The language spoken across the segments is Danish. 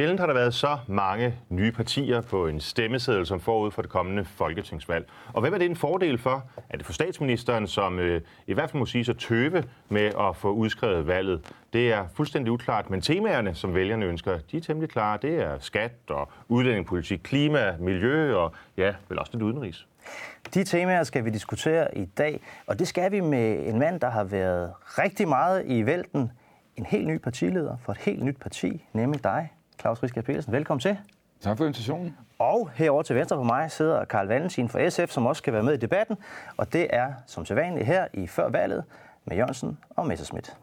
Sjældent har der været så mange nye partier på en stemmeseddel som forud for det kommende folketingsvalg. Og hvem er det en fordel for? Er det for statsministeren, som øh, i hvert fald må sige så tøve med at få udskrevet valget? Det er fuldstændig uklart, men temaerne, som vælgerne ønsker, de er temmelig klare. Det er skat og udlændingepolitik, klima, miljø og ja, vel også lidt udenrigs. De temaer skal vi diskutere i dag, og det skal vi med en mand, der har været rigtig meget i vælten. En helt ny partileder for et helt nyt parti, nemlig dig, Claus Riske Petersen. Velkommen til. Tak for invitationen. Og herover til venstre for mig sidder Karl Valentin fra SF, som også skal være med i debatten. Og det er som sædvanligt her i Før valget med Jørgensen og Messerschmidt.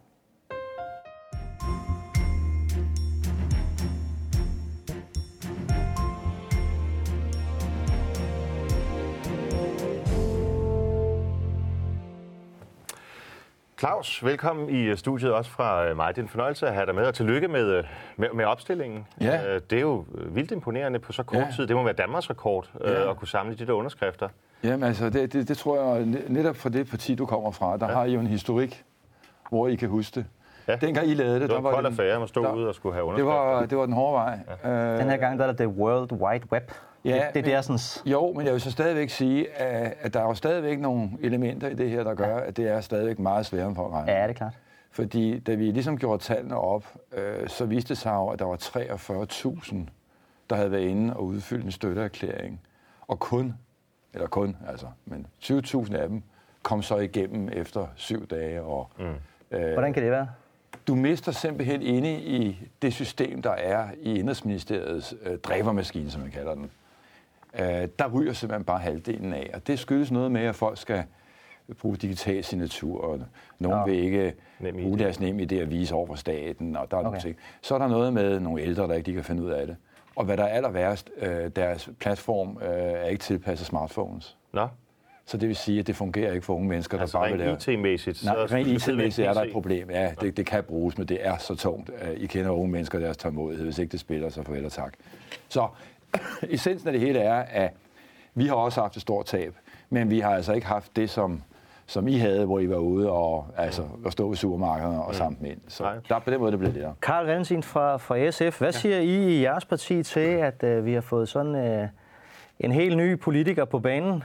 Claus, velkommen i øh, studiet også fra øh, mig. Det er en fornøjelse at have dig med, og tillykke med, øh, med, med opstillingen. Ja. Det er jo vildt imponerende på så kort Ja. tid. Det må være Danmarks rekord Ja. at kunne samle de der underskrifter. Jamen altså, det, det, det tror jeg netop fra det parti, du kommer fra, der ja. har I jo en historik, hvor I kan huske det. Ja. Dengang I lavede det, Det der var en kold den- affære at stå der- ude og skulle have det underskrifter. var, det var den hårde vej. Ja. Den her gang der er der det World Wide Web. Ja, det, det er men- der sådan... Jo, men jeg vil så stadigvæk sige, at, at der er jo stadigvæk nogle elementer i det her, der gør, at det er stadigvæk meget sværere for at regne. Ja, det er klart. Fordi da vi ligesom gjorde tallene op, øh, så viste det sig jo, at der var 43.000, der havde været inde og udfyldt en støtteerklæring. Og kun, eller kun, altså, men 20.000 af dem kom så igennem efter syv dage. Og, mm. øh, Hvordan kan det være? du mister simpelthen inde i det system, der er i Indrigsministeriets øh, dræbermaskine, som man kalder den. Øh, der ryger simpelthen bare halvdelen af. Og det skyldes noget med, at folk skal bruge digital signatur, og nogen Nå. vil ikke bruge deres nem idé at vise over for staten, og der er okay. nogle ting. Så er der noget med nogle ældre, der ikke lige kan finde ud af det. Og hvad der er aller værst, øh, deres platform øh, er ikke tilpasset smartphones. Nå, Så det vil sige, at det fungerer ikke for unge mennesker, der altså bare vil lave... IT-mæssigt. Nej, så rent IT-mæssigt er der et problem. Ja, det, det kan bruges, men det er så tungt. I kender unge mennesker deres tålmodighed. Hvis ikke det spiller, så farvel og tak. Så essensen af det hele er, at vi har også haft et stort tab, men vi har altså ikke haft det, som, som I havde, hvor I var ude og, altså, at stå ved supermarkederne og samle dem ind. Så Nej. der, på den måde det blev det der. Karl Valentin fra, fra SF, hvad siger I i jeres parti til, at øh, vi har fået sådan øh, en helt ny politiker på banen?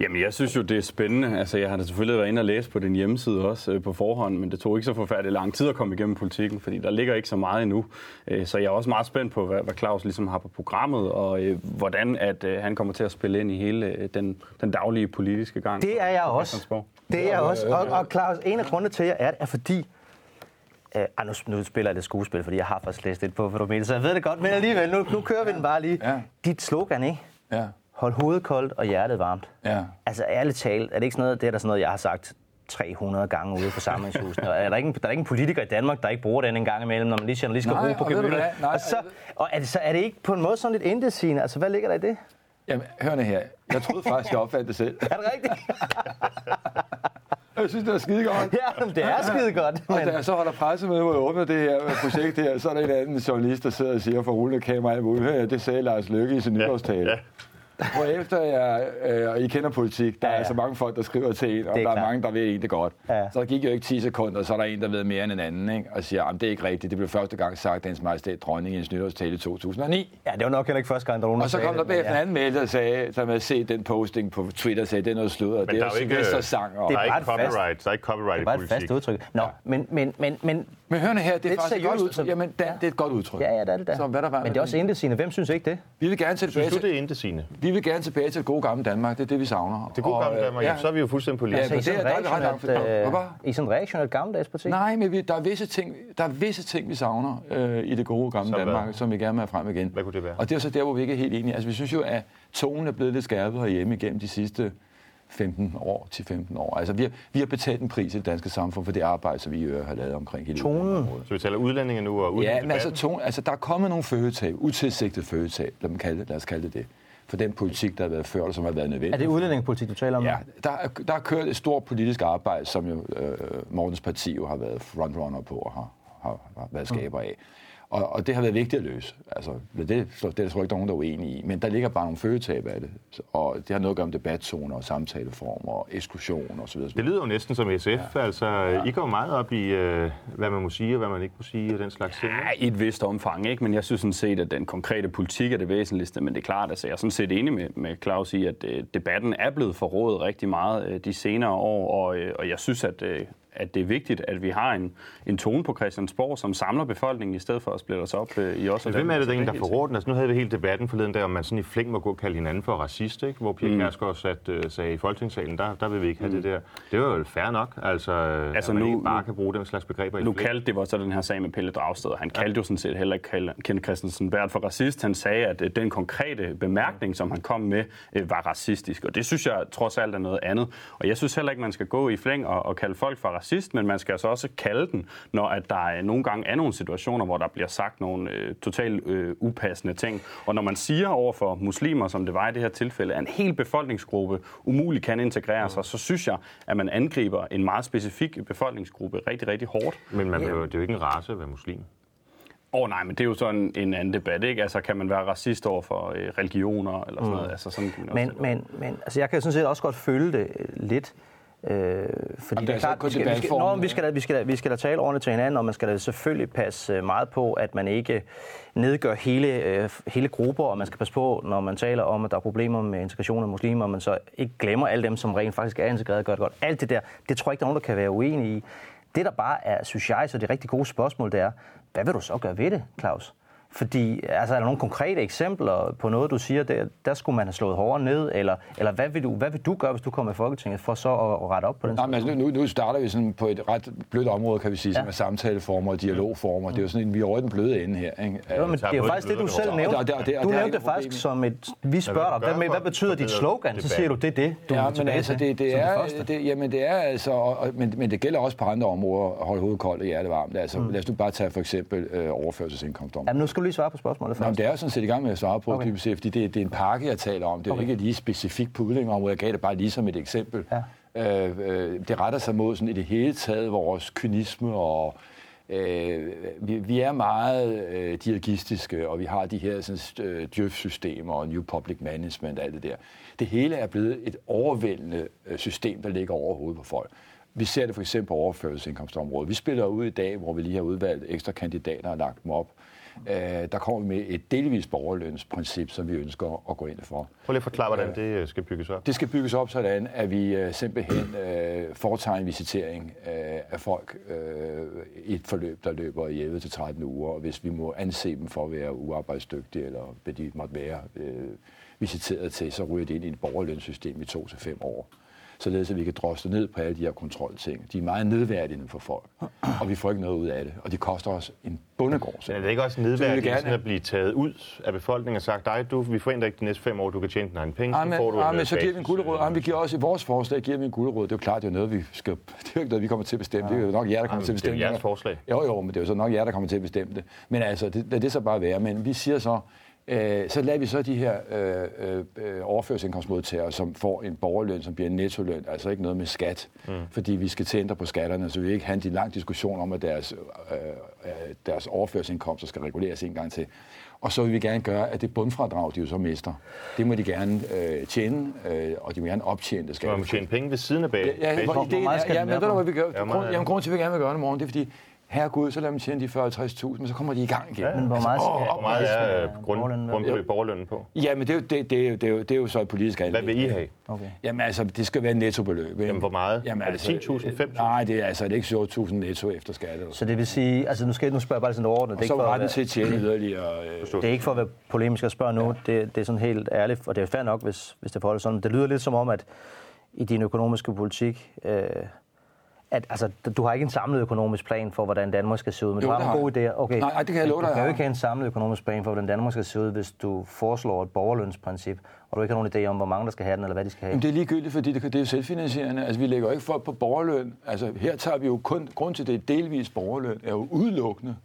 Jamen, jeg synes jo, det er spændende. Altså, jeg har da selvfølgelig været inde og læse på din hjemmeside også øh, på forhånd, men det tog ikke så forfærdeligt lang tid at komme igennem politikken, fordi der ligger ikke så meget endnu. Øh, så jeg er også meget spændt på, hvad, hvad Claus ligesom har på programmet, og øh, hvordan at øh, han kommer til at spille ind i hele øh, den, den daglige politiske gang. Det er jeg på også. Det er jeg også. Og, og Claus, en af grundene til, at jeg er er fordi... Øh, ej, nu, nu spiller jeg det skuespil, fordi jeg har faktisk læst lidt på, hvad du mener, så jeg ved det godt, men alligevel, nu, nu kører vi den bare lige. Ja. Dit slogan, ikke? Ja, Hold hovedet koldt og hjertet varmt. ja. Altså ærligt talt, er det ikke sådan noget, det er der sådan noget, jeg har sagt 300 gange ude i forsamlingshusene. Og er der, ikke, der er ikke en politiker i Danmark, der ikke bruger den en gang imellem, når man lige, man lige skal Nej, ro på? Nej, Og, så, og er, det, så er det ikke på en måde sådan lidt indesigende? Altså, hvad ligger der i det? Jamen, hør her. Jeg troede faktisk, jeg opfandt det selv. Er det rigtigt? Jeg synes, det er skide godt. ja, det er skide godt. Og Men, da jeg så holder pressemøde, hvor jeg åbner det her projekt her, så er der en anden journalist, der sidder og siger for rullende kamera, alt muligt. Det sagde Lars Løkke i sin nytårstale. ja. Efter jeg, øh, og I kender politik, der Ja, er ja. så mange folk, der skriver til en, og Det er der er klart. mange, der ved en det godt. Ja. Så der gik jo ikke 10 sekunder, så er der en, der ved mere end en anden, ikke? og siger, at det er ikke rigtigt. Det blev første gang sagt, at hans majestæt dronning i en nytårstale i 2009. ja, det var nok heller ikke første gang, der var nogen, Og så kom der det, bagefter en anden mail, der sagde, der havde set den posting på Twitter, sagde, det er noget sludder. Det der er er jo ikke- sang. Og... Det Der er bare ikke fast- copyright, der er ikke copyright Det i et fast politik. udtryk. Nå, men, men, men, men Men hør nu her, det er faktisk et godt seriøst, udtryk. så- Jamen, det er et godt udtryk. ja, ja, det er det. Så hvad der var men det er også det? indesigende. Hvem synes ikke det? Vi vil gerne tilbage Synes du, til, det er indesigende? Vi vil gerne tilbage til det gode gamle Danmark. Det er det, vi savner. Det gode gamle øh, Danmark, ja. så er vi jo fuldstændig på linje. Ja, Altså, i det er- der er vi ret langt Hvad? øh, i sådan et reaktionelt gammeldags parti? Nej, men vi, der, er visse ting, der er visse ting, vi savner øh, i det gode gamle Som hvad? Danmark, som vi gerne vil have frem igen. Hvad kunne det være? Og det er så der, hvor vi ikke er helt enige. Altså, vi synes jo, at tonen er blevet lidt skærpet herhjemme igennem de sidste 15 år til 15 år. Altså, vi har, vi har betalt en pris i det danske samfund for det arbejde, som vi i øvrigt har lavet omkring hele Tonen? Så vi taler udlændinge nu og Ja, men altså, tone, altså, der er kommet nogle fødetab, utilsigtede fødetab, lad, dem kalde, det- lad os kalde det det, for den politik, der har været ført, og som har været nødvendig. Er det udlændingepolitik, du taler om? Ja, der, er- der er kørt et stort politisk arbejde, som jo øh, Mortens parti jo har været frontrunner på og har, har, har været skaber af. Og, og det har været vigtigt at løse. Altså, det, det, det er der tror jeg ikke, nogen, der er uenige i. Men der ligger bare nogle føletab af det. Og det har noget at gøre med debatzoner og samtaleformer og ekskursion osv. Det lyder jo næsten som SF. Ja. Altså, ja. I går meget op i, øh, hvad man må sige og hvad man ikke må sige og den slags ting. Ja, i et vist omfang, ikke? Men jeg synes sådan set, at den konkrete politik er det væsentligste. Men det er klart, altså, jeg er sådan set enig med, med Claus i, at øh, debatten er blevet forrådet rigtig meget øh, de senere år. Og, øh, og jeg synes, at øh, at det er vigtigt, at vi har en, en tone på Christiansborg, som samler befolkningen, i stedet for at splitte os op øh, i os og Hvem er det, der, der får råden? Altså, nu havde vi hele debatten forleden der, om man sådan i flæng må gå og kalde hinanden for racist, ikke? hvor Pia mm. Kærsgaard sat, uh, sagde i Folketingssalen, der, der vil vi ikke have mm. det der. Det var jo fair nok, altså, altså man nu, ikke bare kan bruge den slags begreber Nu kaldte det var så den her sag med Pelle Dragsted, han kaldte ja. jo sådan set heller ikke Kenneth Christensen Bært for racist. Han sagde, at uh, den konkrete bemærkning, som han kom med, uh, var racistisk. Og det synes jeg trods alt er noget andet. Og jeg synes heller ikke, man skal gå i flæng og, og kalde folk for racist, men man skal altså også kalde den, når at der er, nogle gange er nogle situationer, hvor der bliver sagt nogle øh, totalt øh, upassende ting. Og når man siger over for muslimer, som det var i det her tilfælde, at en hel befolkningsgruppe umuligt kan integrere sig, så synes jeg, at man angriber en meget specifik befolkningsgruppe rigtig, rigtig hårdt. Men man, det er jo ikke en race at være muslim. Åh oh, nej, men det er jo sådan en anden debat, ikke? Altså, kan man være racist over for øh, religioner eller sådan mm. noget? Altså, sådan men, men, men altså, jeg kan sådan set også godt føle det øh, lidt. Øh, fordi det er klart, vi skal, vi, skal, når, vi, skal da, vi, skal da, vi skal da tale ordentligt til hinanden, og man skal da selvfølgelig passe øh, meget på, at man ikke nedgør hele, øh, hele grupper, og man skal passe på, når man taler om, at der er problemer med integration af muslimer, og man så ikke glemmer alle dem, som rent faktisk er integreret og gør det godt. Alt det der, det tror jeg ikke, der er nogen, der kan være uenige i. Det, der bare er, synes jeg, så det rigtig gode spørgsmål, det er, hvad vil du så gøre ved det, Claus? Fordi, altså, er der nogle konkrete eksempler på noget, du siger, der, der skulle man have slået hårdere ned, eller, eller hvad, vil du, hvad vil du gøre, hvis du kommer i Folketinget, for så at, at rette op på den? Nej, men altså, nu, nu starter vi sådan på et ret blødt område, kan vi sige, ja. som er samtaleformer og dialogformer. Det er jo sådan en, vi er over den bløde ende her. Ikke? Jo, men det er jo faktisk det, du selv nævnte. Og der, der, der, du nævnte det faktisk som et, vi spørger dig, hvad, hvad betyder dit slogan? Så siger du, det er det, du ja, men altså, det, det er, det, jamen, det er altså, og, men, men det gælder også på andre områder, at holde hovedet koldt og hjertet varmt. Altså, mm. lad os nu bare tage for eksempel øh, overførselsindkomst. Skal du lige svare på spørgsmålet først. Nå, det er sådan set i gang med at svare på, okay. det, fordi det, det er en pakke, jeg taler om. Det er okay. ikke lige specifikt på udlændingområdet. Jeg gav det bare lige som et eksempel. Ja. Øh, øh, det retter sig mod sådan i det hele taget vores kynisme og Øh, vi, vi er meget øh, dirigistiske, og vi har de her sådan, øh, djøf-systemer og New Public Management og alt det der. Det hele er blevet et overvældende øh, system, der ligger over hovedet på folk. Vi ser det for eksempel på overførselsindkomstområdet. Vi spiller ud i dag, hvor vi lige har udvalgt ekstra kandidater og lagt dem op øh, der kommer med et delvis borgerlønsprincip, som vi ønsker at gå ind for. Prøv lige at forklare, hvordan det øh, skal bygges op. Det skal bygges op sådan, at vi øh, simpelthen øh, foretager en visitering øh, af folk øh, i et forløb, der løber i 11 til 13 uger, og hvis vi må anse dem for at være uarbejdsdygtige, eller hvad de måtte være øh, visiteret til, så ryger det ind i et borgerlønssystem i to til fem år således at vi kan drosle ned på alle de her kontrolting. De er meget nedværdigende for folk, og vi får ikke noget ud af det, og det koster os en bundegård. Men er det ikke også nedværdigende gerne... at blive taget ud af befolkningen og sagt, dig, du, vi forventer ikke de næste fem år, du kan tjene din egen penge, så får du ja, men så giver vi en guldråd. Ja, vi giver også i vores forslag giver vi en guldråd. Det er jo klart, det er noget, vi skal, det er jo ikke noget, vi kommer til at bestemme. Ja. Det er jo nok jer, der kommer ja, til at bestemme det. Det er jeres forslag. Jo, jo, men det er jo så nok jer, der kommer til at bestemme det. Men altså, det, det, det så bare være. Men vi siger så, Øh, så lader vi så de her øh, øh, overførselsindkomstmodtagere, som får en borgerløn, som bliver en nettoløn, altså ikke noget med skat, mm. fordi vi skal til på skatterne, så vi ikke have en lang diskussion om, at deres, øh, øh, deres overførselsindkomster skal reguleres en gang til. Og så vil vi gerne gøre, at det bundfradrag, de jo så mister, det må de gerne øh, tjene, øh, og de må gerne optjene det. Skal man må tjene penge ved siden af bag. Ja, ja, hvor, ideen er, ja, men ved du, hvad vi gør? Grund, jamen, grunden til, at vi gerne vil gøre det i morgen, det er, fordi herregud, så lader man tjene de 40-50.000, men så kommer de i gang igen. Ja, men hvor meget, altså, hvor meget er grund, grundbeløb borgerlønnen på? Ja, men det er, jo, det, det, er jo, det, er jo, det er jo så et politisk Hvad vil I have? Okay. Jamen altså, det skal være nettobeløb. Ikke? Jamen hvor meget? Jamen, er det 10.000, 5.000? Altså, nej, det er altså det er ikke 7.000 netto efter skat. Så det vil sige, altså nu, skal, nu spørger jeg bare sådan overordnet. Og det er så retten til at tjene yderligere. Øh, det er ikke for at være polemisk at spørge nu, ja. det, det er sådan helt ærligt, og det er fair nok, hvis, hvis det forholder sådan. Det lyder lidt som om, at i din økonomiske politik, øh, at altså, du har ikke en samlet økonomisk plan for, hvordan Danmark skal se ud, men jo, du har en god idé. Okay. Nej, det kan jeg love dig. Du kan jo ikke have en samlet økonomisk plan for, hvordan Danmark skal se ud, hvis du foreslår et borgerlønsprincip, og du ikke har nogen idé om, hvor mange der skal have den, eller hvad de skal have. Men det er ligegyldigt, fordi det, det er jo selvfinansierende. Altså, vi lægger jo ikke folk på borgerløn. Altså, her tager vi jo kun, grund til det delvis borgerløn, er jo udelukkende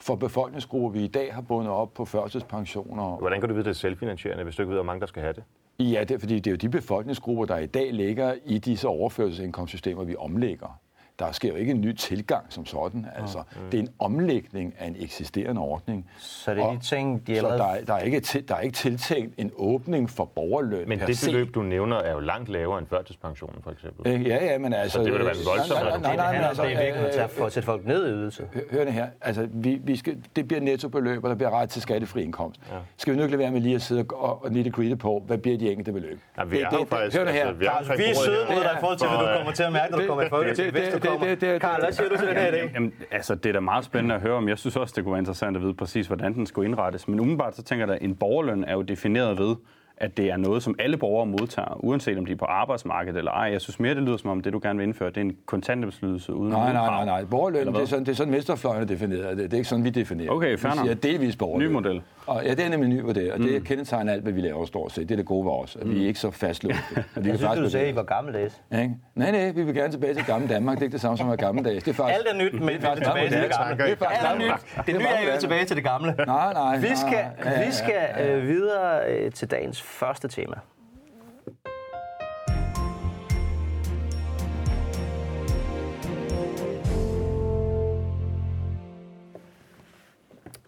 for befolkningsgrupper, vi i dag har bundet op på førtidspensioner. Hvordan kan du vide, det er selvfinansierende, hvis du ikke ved, hvor mange der skal have det? Ja, det er, fordi det er jo de befolkningsgrupper, der i dag ligger i disse overførselsindkomstsystemer, vi omlægger der sker jo ikke en ny tilgang som sådan. Altså, mm. Det er en omlægning af en eksisterende ordning. Så det er de ting, de så allerede... der, er, der, er ikke til, der er ikke tiltænkt en åbning for borgerløn Men det beløb, du nævner, er jo langt lavere end førtidspensionen, for eksempel. Øh, Ja, ja, men altså... Så det vil da være en voldsom Nej, nej, nej, det nej, om, altså, det er virkelig øh, at få at sætte folk ned i ydelse. Hør- det her. Altså, vi, vi skal, det bliver nettobeløb, og der bliver ret til skattefri indkomst. Ja. Skal vi nu ikke lade være med lige at sidde og, og nitty gritty på, hvad bliver de enkelte beløb? Ja, vi er jo faktisk... hør det her. altså, vi er er her. mod dig i forhold til, hvad du øh, kommer til at mærke, når du kommer i Folketinget. Det- det- det- det- Karl, hvad siger du til den her idé? Jamen, altså, det er da meget spændende at høre om. Jeg synes også, det kunne være interessant at vide præcis, hvordan den skulle indrettes. Men umiddelbart så tænker jeg, at en borgerløn er jo defineret ved, at det er noget, som alle borgere modtager, uanset om de er på arbejdsmarkedet eller ej. Jeg synes mere, det lyder som om, det du gerne vil indføre, det er en kontanthjælpsydelse uden Nej, nej, nej, nej. Borgerløn, det er sådan, det er sådan venstrefløjen definerer det. Det er ikke sådan, vi definerer det. Okay, fair Vi siger delvis borgerløn. Ny model. Og, ja, det er nemlig ny model, og det mm. kendetegner alt, hvad vi laver stort set. Det er det gode ved os, at vi er ikke så fastlåste. Vi Jeg kan synes, faktisk du sagde, at I var gammeldags. os. Ikke? Nej, nej, vi vil gerne tilbage til gamle Danmark. Det er ikke det samme som at være gammeldags. Det er faktisk... Alt er nyt, men vi vil faktisk tilbage til det gamle. Det er faktisk Alt er nyt. Det nye er jo tilbage til det gamle. Nej, nej. Vi skal, nej, ja, ja, vi skal øh, videre øh, til dagens første tema.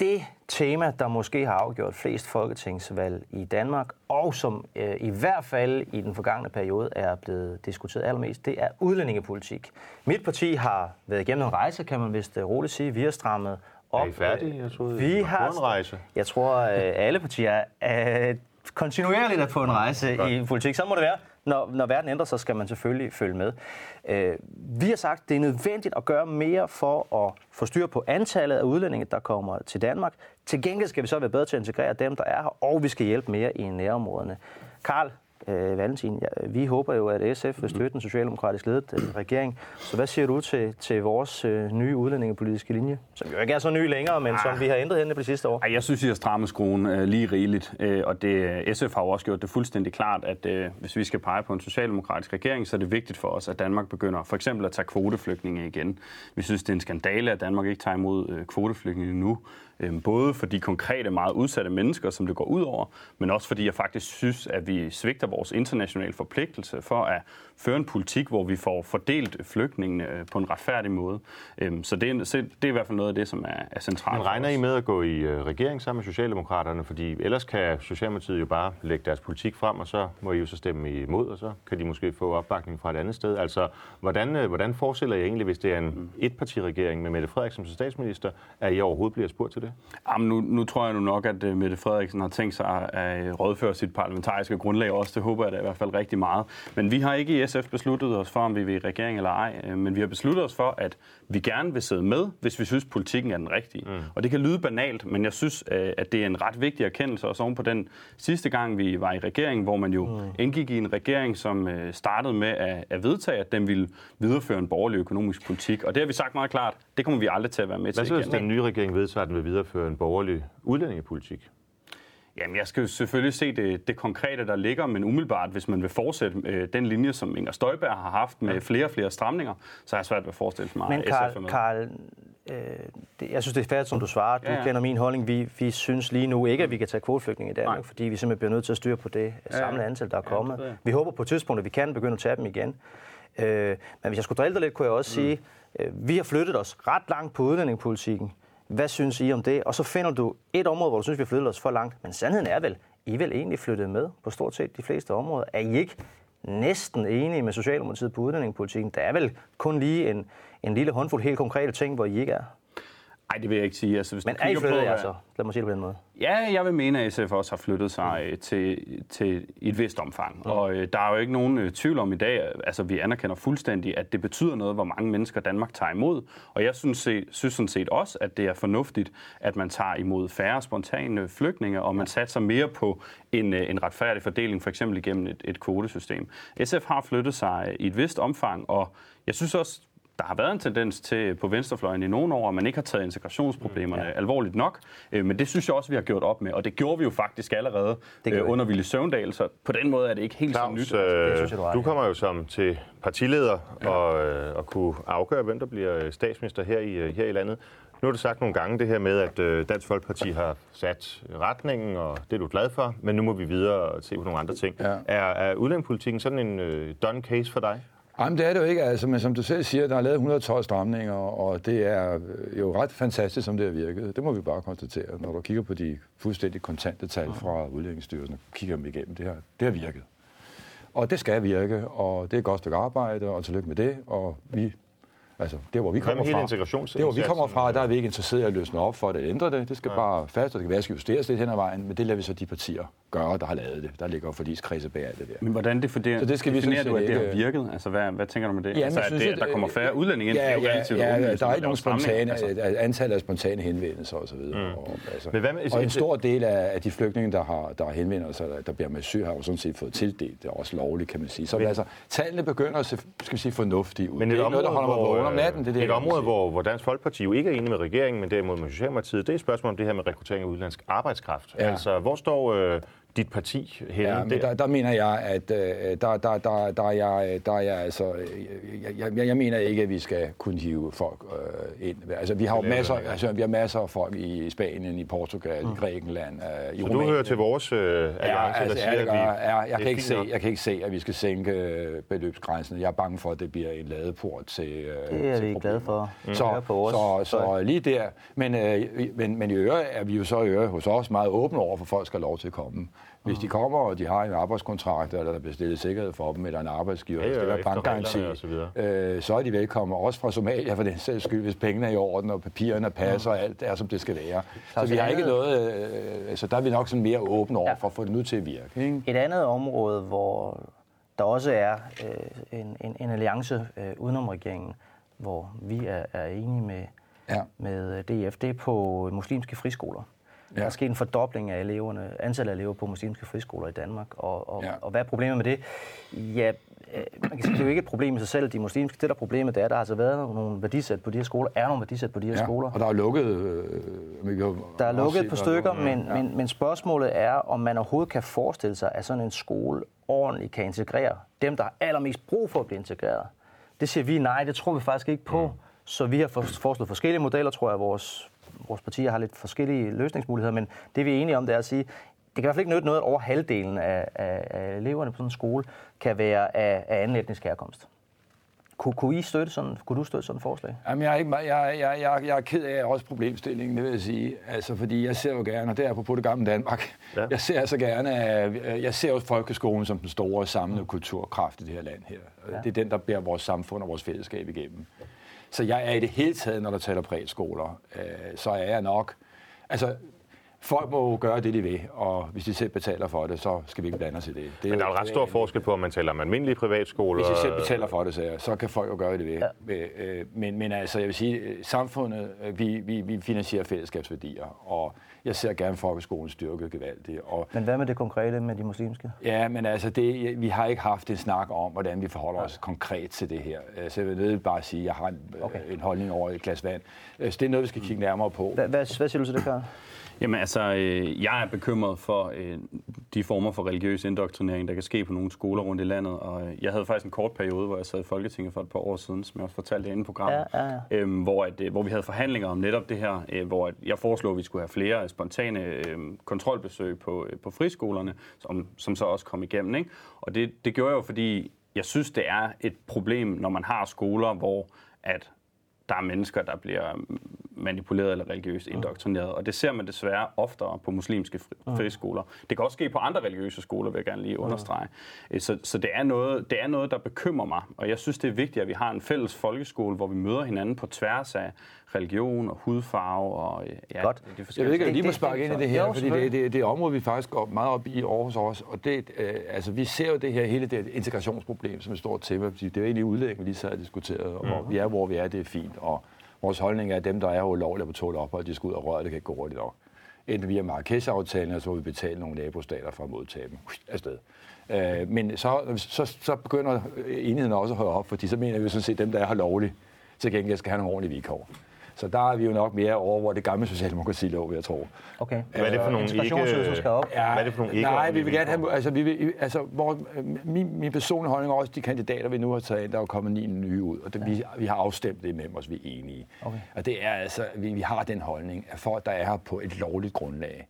Det tema, der måske har afgjort flest folketingsvalg i Danmark, og som øh, i hvert fald i den forgangne periode er blevet diskuteret allermest, det er udlændingepolitik. Mit parti har været igennem en rejse, kan man vist øh, roligt sige. Vi har strammet op. Er I færdige? Jeg troede, vi I var har en rejse. Jeg tror, øh, alle partier er kontinuerligt er på en rejse Godt. i politik. Så må det være. Når, når verden ændrer sig, skal man selvfølgelig følge med. Øh, vi har sagt, at det er nødvendigt at gøre mere for at få styr på antallet af udlændinge, der kommer til Danmark. Til gengæld skal vi så være bedre til at integrere dem, der er her, og vi skal hjælpe mere i nærområderne. Karl, øh, Valentin, ja, vi håber jo, at SF vil støtte den socialdemokratisk ledede øh, regering. Så hvad siger du til, til vores øh, nye udlændingepolitiske linje, som jo ikke er så ny længere, men som vi har ændret henne på de sidste år? Ej, jeg synes, I har strammet skruen øh, lige rigeligt, øh, og det, SF har jo også gjort det fuldstændig klart, at øh, hvis vi skal pege på en socialdemokratisk regering, så er det vigtigt for os, at Danmark begynder for eksempel at tage kvoteflygtninge igen. Vi synes, det er en skandale, at Danmark ikke tager imod øh, kvoteflygtninge nu, øh, både for de konkrete, meget udsatte mennesker, som det går ud over, men også fordi jeg faktisk synes, at vi svigter vores internationale forpligtelse for at føre en politik, hvor vi får fordelt flygtningene øh, på en retfærdig måde. Øh, så det er, det er i hvert fald noget af det, som er, er centralt. Men regner. I med at gå i øh, regering sammen med Socialdemokraterne? Fordi ellers kan Socialdemokratiet jo bare lægge deres politik frem, og så må I jo så stemme imod, og så kan de måske få opbakning fra et andet sted. Altså, hvordan, øh, hvordan forestiller I egentlig, hvis det er en etpartiregering med Mette Frederiksen som statsminister, at I overhovedet bliver spurgt til det? Jamen, nu, nu tror jeg nu nok, at uh, Mette Frederiksen har tænkt sig at uh, rådføre sit parlamentariske grundlag også. Det håber jeg da i hvert fald rigtig meget. Men vi har ikke i SF besluttet os for, om vi vil i regering eller ej. Uh, men vi har besluttet os for, at vi gerne vil sidde med, hvis vi synes, politikken er den rigtige. Mm. Og det kan lyde banalt, men jeg synes, uh, at det er en ret vigtig erkendelse, også oven på den sidste gang, vi var i regering, hvor man jo mm. indgik i en regering, som uh, startede med at, at vedtage, at den ville videreføre en borgerlig økonomisk politik. Og det har vi sagt meget klart, det kommer vi aldrig til at være med Hvad til så, hvis igen. den nye regering vedtager, at den vil videreføre en borgerlig udlændingepolitik? Jamen, jeg skal jo selvfølgelig se det, det konkrete, der ligger, men umiddelbart, hvis man vil fortsætte øh, den linje, som Inger Støjberg har haft med flere og flere stramninger, så er jeg svært ved at forestille mig, Men at SF er med. Karl øh, det, jeg synes, det er færdigt, som du svarer. Du Ja, ja. kender min holdning. Vi, vi synes lige nu ikke, at vi kan tage kvoteflygtninge i Danmark, Nej. fordi vi simpelthen bliver nødt til at styre på det samlede antal, der er kommet. jeg. vi håber på et tidspunkt, at vi kan begynde at tage dem igen. Øh, men hvis jeg skulle drille dig lidt, kunne jeg også mm. sige, Øh, vi har flyttet os ret langt på udlændingepolitikken. Hvad synes I om det? Og så finder du et område, hvor du synes, vi har flyttet os for langt. Men sandheden er vel, I er vel egentlig flyttet med på stort set de fleste områder. Er I ikke næsten enige med Socialdemokratiet på udlændingepolitikken? Der er vel kun lige en, en lille håndfuld helt konkrete ting, hvor I ikke er. Nej, det vil jeg ikke sige. Altså, hvis Men er I flyttet på, jer så? Lad mig sige det på den måde. Ja, jeg vil mene, at SF også har flyttet sig øh, til, til et vist omfang. Mm. Og øh, der er jo ikke nogen øh, tvivl om i dag, øh, altså vi anerkender fuldstændig, at det betyder noget, hvor mange mennesker Danmark tager imod. Og jeg synes, se, synes sådan set også, at det er fornuftigt, at man tager imod færre spontane flygtninge, og man satser mere på en, øh, en retfærdig fordeling, for eksempel igennem et, et kvotesystem. SF har flyttet sig øh, i et vist omfang, og jeg synes også, der har været en tendens til på venstrefløjen i nogle år, at man ikke har taget integrationsproblemerne ja. alvorligt nok. Øh, Men det synes jeg også, vi har gjort op med. Og det gjorde vi jo faktisk allerede øh, under Ville Søvndal. Så på den måde er det ikke helt så Claus, nyt. øh, synes jeg, du du kommer jo som til partileder ja. og, øh, og kunne afgøre, hvem der bliver øh, statsminister her i, øh, her i landet. Nu har du sagt nogle gange det her med, at øh, Dansk Folkeparti har sat retningen, og det er du glad for, men nu må vi videre og se på nogle andre ting. Ja. Er, er udlændingepolitikken sådan en øh, done case for dig? Jamen, det er det jo ikke, altså, men som du selv siger, der er lavet 112 stramninger, og det er øh, jo ret fantastisk, som det har virket. Det må vi bare konstatere. Når du kigger på de fuldstændig kontante tal fra Udlændingsstyrelsen, kigger dem igennem, det har, det har virket. Og det skal virke, og det er et godt stykke arbejde, og tillykke med det, og vi Altså, det hvor vi kommer fra, det hvor vi kommer fra, der er vi ikke interesseret i at løsne op for det, ændre det. Det skal Ja. bare fast, og det kan være, at det skal justeres lidt hen ad vejen, men det lader vi så de partier gøre, der har lavet det. Der ligger forligskredse bag alt det der. Men hvordan definerer, Så det skal vi definerer sådan du, at det har virket? Altså, hvad, hvad tænker du med det? Jamen, altså, jeg at, synes, det, at- der kommer færre udlændinge ind, Ja, det jo ja, relativt ja, åbenlyst, der er ikke nogen spontane, altså. altså. antal af spontane henvendelser osv. Mm. Og, altså, Men hvad med- og en stor del af, af de flygtninge, der har, der har henvendt sig, der, der bliver med asyl, har jo sådan set fået tildelt. Det er også lovligt, kan man sige. Så Men- altså, tallene begynder at se, skal vi sige, fornuftige ud. Men det et er noget, der holder mig vågen om natten. Det er det, et område hvor, hvor Dansk Folkeparti jo ikke er enig med regeringen, men derimod med Socialdemokratiet, det er et spørgsmål om det her med rekruttering af udenlandsk arbejdskraft. Ja. Altså, hvor står øh, dit parti henne Ja, men der? der, der mener jeg, at øh, der, der, der, der, er jeg, der er jeg altså... øh, Jeg, jeg, jeg mener ikke, at vi skal kunne hive folk øh, ind. Altså, vi har jo er masser, det, ja. altså, vi har masser af folk i Spanien, i Portugal, i Grækenland, øh, i Så du Rumænien. hører til vores øh, alliance, Ja, altså, der ja, siger, at vi, jeg. ja, jeg, kan ikke se, jeg kan ikke se, at vi skal sænke øh, beløbsgrænsen. Jeg er bange for, at det bliver en ladeport til øh, Det er til vi problemer. glade for høre Så, på vores så, så lige der. Men, øh, men, men i øvrigt er vi jo så i øvrigt hos os meget åbne over, for folk skal have lov til at komme. Hvis de kommer, og de har en arbejdskontrakt, eller der bliver stillet sikkerhed for dem, eller en arbejdsgiver, Ja, ja, efter bankgaranti, så øh, så er de velkomne. Også fra Somalia, for den sags skyld, hvis pengene er i orden, og papirerne passer, og alt er, som det skal være. Så vi har ikke noget... Øh, altså, der er vi nok sådan mere åbne over for at få det nu til at virke. Ikke? Et andet område, hvor der også er øh, en, en, en alliance øh, udenom regeringen, hvor vi er, er enige med, Ja. med DF, det er på muslimske friskoler. Ja. Der er sket en fordobling af eleverne, antallet af elever på muslimske friskoler i Danmark. Og, og, Ja. og hvad er problemet med det? Ja, øh, man kan sige, det er jo ikke et problem i sig selv, de muslimske. Det der er problemet, det er, at der har altså været nogle værdisæt på de her skoler. Er nogle værdisæt på de her Ja, skoler? og der er lukket... Øh, jo Der er lukket et par er stykker, lukket- men, ja. men, men spørgsmålet er, om man overhovedet kan forestille sig, at sådan en skole ordentligt kan integrere dem, der har allermest brug for at blive integreret. Det siger vi nej, det tror vi faktisk ikke på. Så vi har for- foreslået forskellige modeller, tror jeg, vores, vores partier har lidt forskellige løsningsmuligheder, men det vi er enige om, det er at sige, det kan i hvert fald ikke nytte noget, at over halvdelen af, af, af eleverne på sådan en skole kan være af, af anden etnisk herkomst. Kunne, kunne, I støtte sådan, kunne du støtte sådan et forslag? Jamen, jeg er, ikke, jeg, jeg, jeg, jeg er ked af også problemstillingen, det vil jeg sige. Altså, fordi jeg ser jo gerne, og det er på det gamle Danmark, Ja. jeg ser så gerne, jeg ser jo folkeskolen som den store samlede kulturkraft i det her land her. Ja. Det er den, der bærer vores samfund og vores fællesskab igennem. Så jeg er i det hele taget, når der taler præskoler, øh, så er jeg nok... Altså, folk må jo gøre det, de vil, og hvis de selv betaler for det, så skal vi ikke blande os i det. det Men der er jo ret stor forskel på, om man taler om almindelige privatskoler. hvis de selv betaler for det, så, så kan folk jo gøre det ved. Ja. Øh, men, men altså, jeg vil sige, øh, samfundet, øh, vi, vi, vi finansierer fællesskabsværdier, og jeg ser gerne folkeskolen styrket gevaldigt. Og, Men hvad med det konkrete med de muslimske? ja, men altså, det, vi har ikke haft en snak om, hvordan vi forholder os konkret til det her. Så jeg vil nødt bare sige, at jeg har en, okay. En holdning over et glas vand. Så det er noget, vi skal kigge nærmere på. Hvad, hvad, hvad siger du til det, Karl? Jamen altså, øh, jeg er bekymret for øh, de former for religiøs indoktrinering, der kan ske på nogle skoler rundt i landet. Og øh, jeg havde faktisk en kort periode, hvor jeg sad i Folketinget for et par år siden, som jeg også fortalte i programmet, Ja, ja. Øhm, hvor, at, øh, hvor vi havde forhandlinger om netop det her, øh, hvor at jeg foreslog, at vi skulle have flere spontane øh, kontrolbesøg på, øh, på friskolerne, som, som så også kom igennem. Ikke? Og det, det gjorde jeg jo, fordi jeg synes, det er et problem, når man har skoler, hvor at der er mennesker, der bliver manipuleret eller religiøst indoktrineret. Og det ser man desværre oftere på muslimske fri- friskoler. Det kan også ske på andre religiøse skoler, vil jeg gerne lige understrege. Øh, Så, så det, er noget, det er noget, der bekymrer mig. Og jeg synes, det er vigtigt, at vi har en fælles folkeskole, hvor vi møder hinanden på tværs af religion og hudfarve. Og, øh, ja, Godt. De Jeg ved ikke, forskellige om jeg lige må sparke ind i det jo, her, fordi det, det, det er område, vi faktisk går meget op i over hos os. Og det, øh, altså, vi ser jo det her hele det integrationsproblem som et stort tema, fordi det er jo egentlig udlægning, vi lige sad og diskuterede, og hvor vi er, hvor vi er, det er fint. Og vores holdning er, at dem, der er ulovlige på tålet ophold, de skal ud og røre, det kan ikke gå hurtigt nok. Enten via Marrakesh-aftalen, eller så må vi betale nogle nabostater for at modtage dem afsted. Øh, men så, så, så begynder enheden også at høre op, fordi så mener vi sådan set, at dem, der er her lovligt, til gengæld skal have nogle ordentlige vilkår. Så der er vi jo nok mere over, hvor det gamle socialdemokrati lå, vil jeg tro. Okay. Hvad er det for nogle ikke- skal op. Ja, Hvad er det for nogle ikke Nej, vi vil gerne have, altså, vi vil, altså hvor, min, min personlige holdning er også, de kandidater, vi nu har taget ind, der er kommet ni nye ud, og det, ja. vi, vi har afstemt det med os, vi er enige. Okay. Og det er altså, vi, vi har den holdning, at folk, der er her på et lovligt grundlag,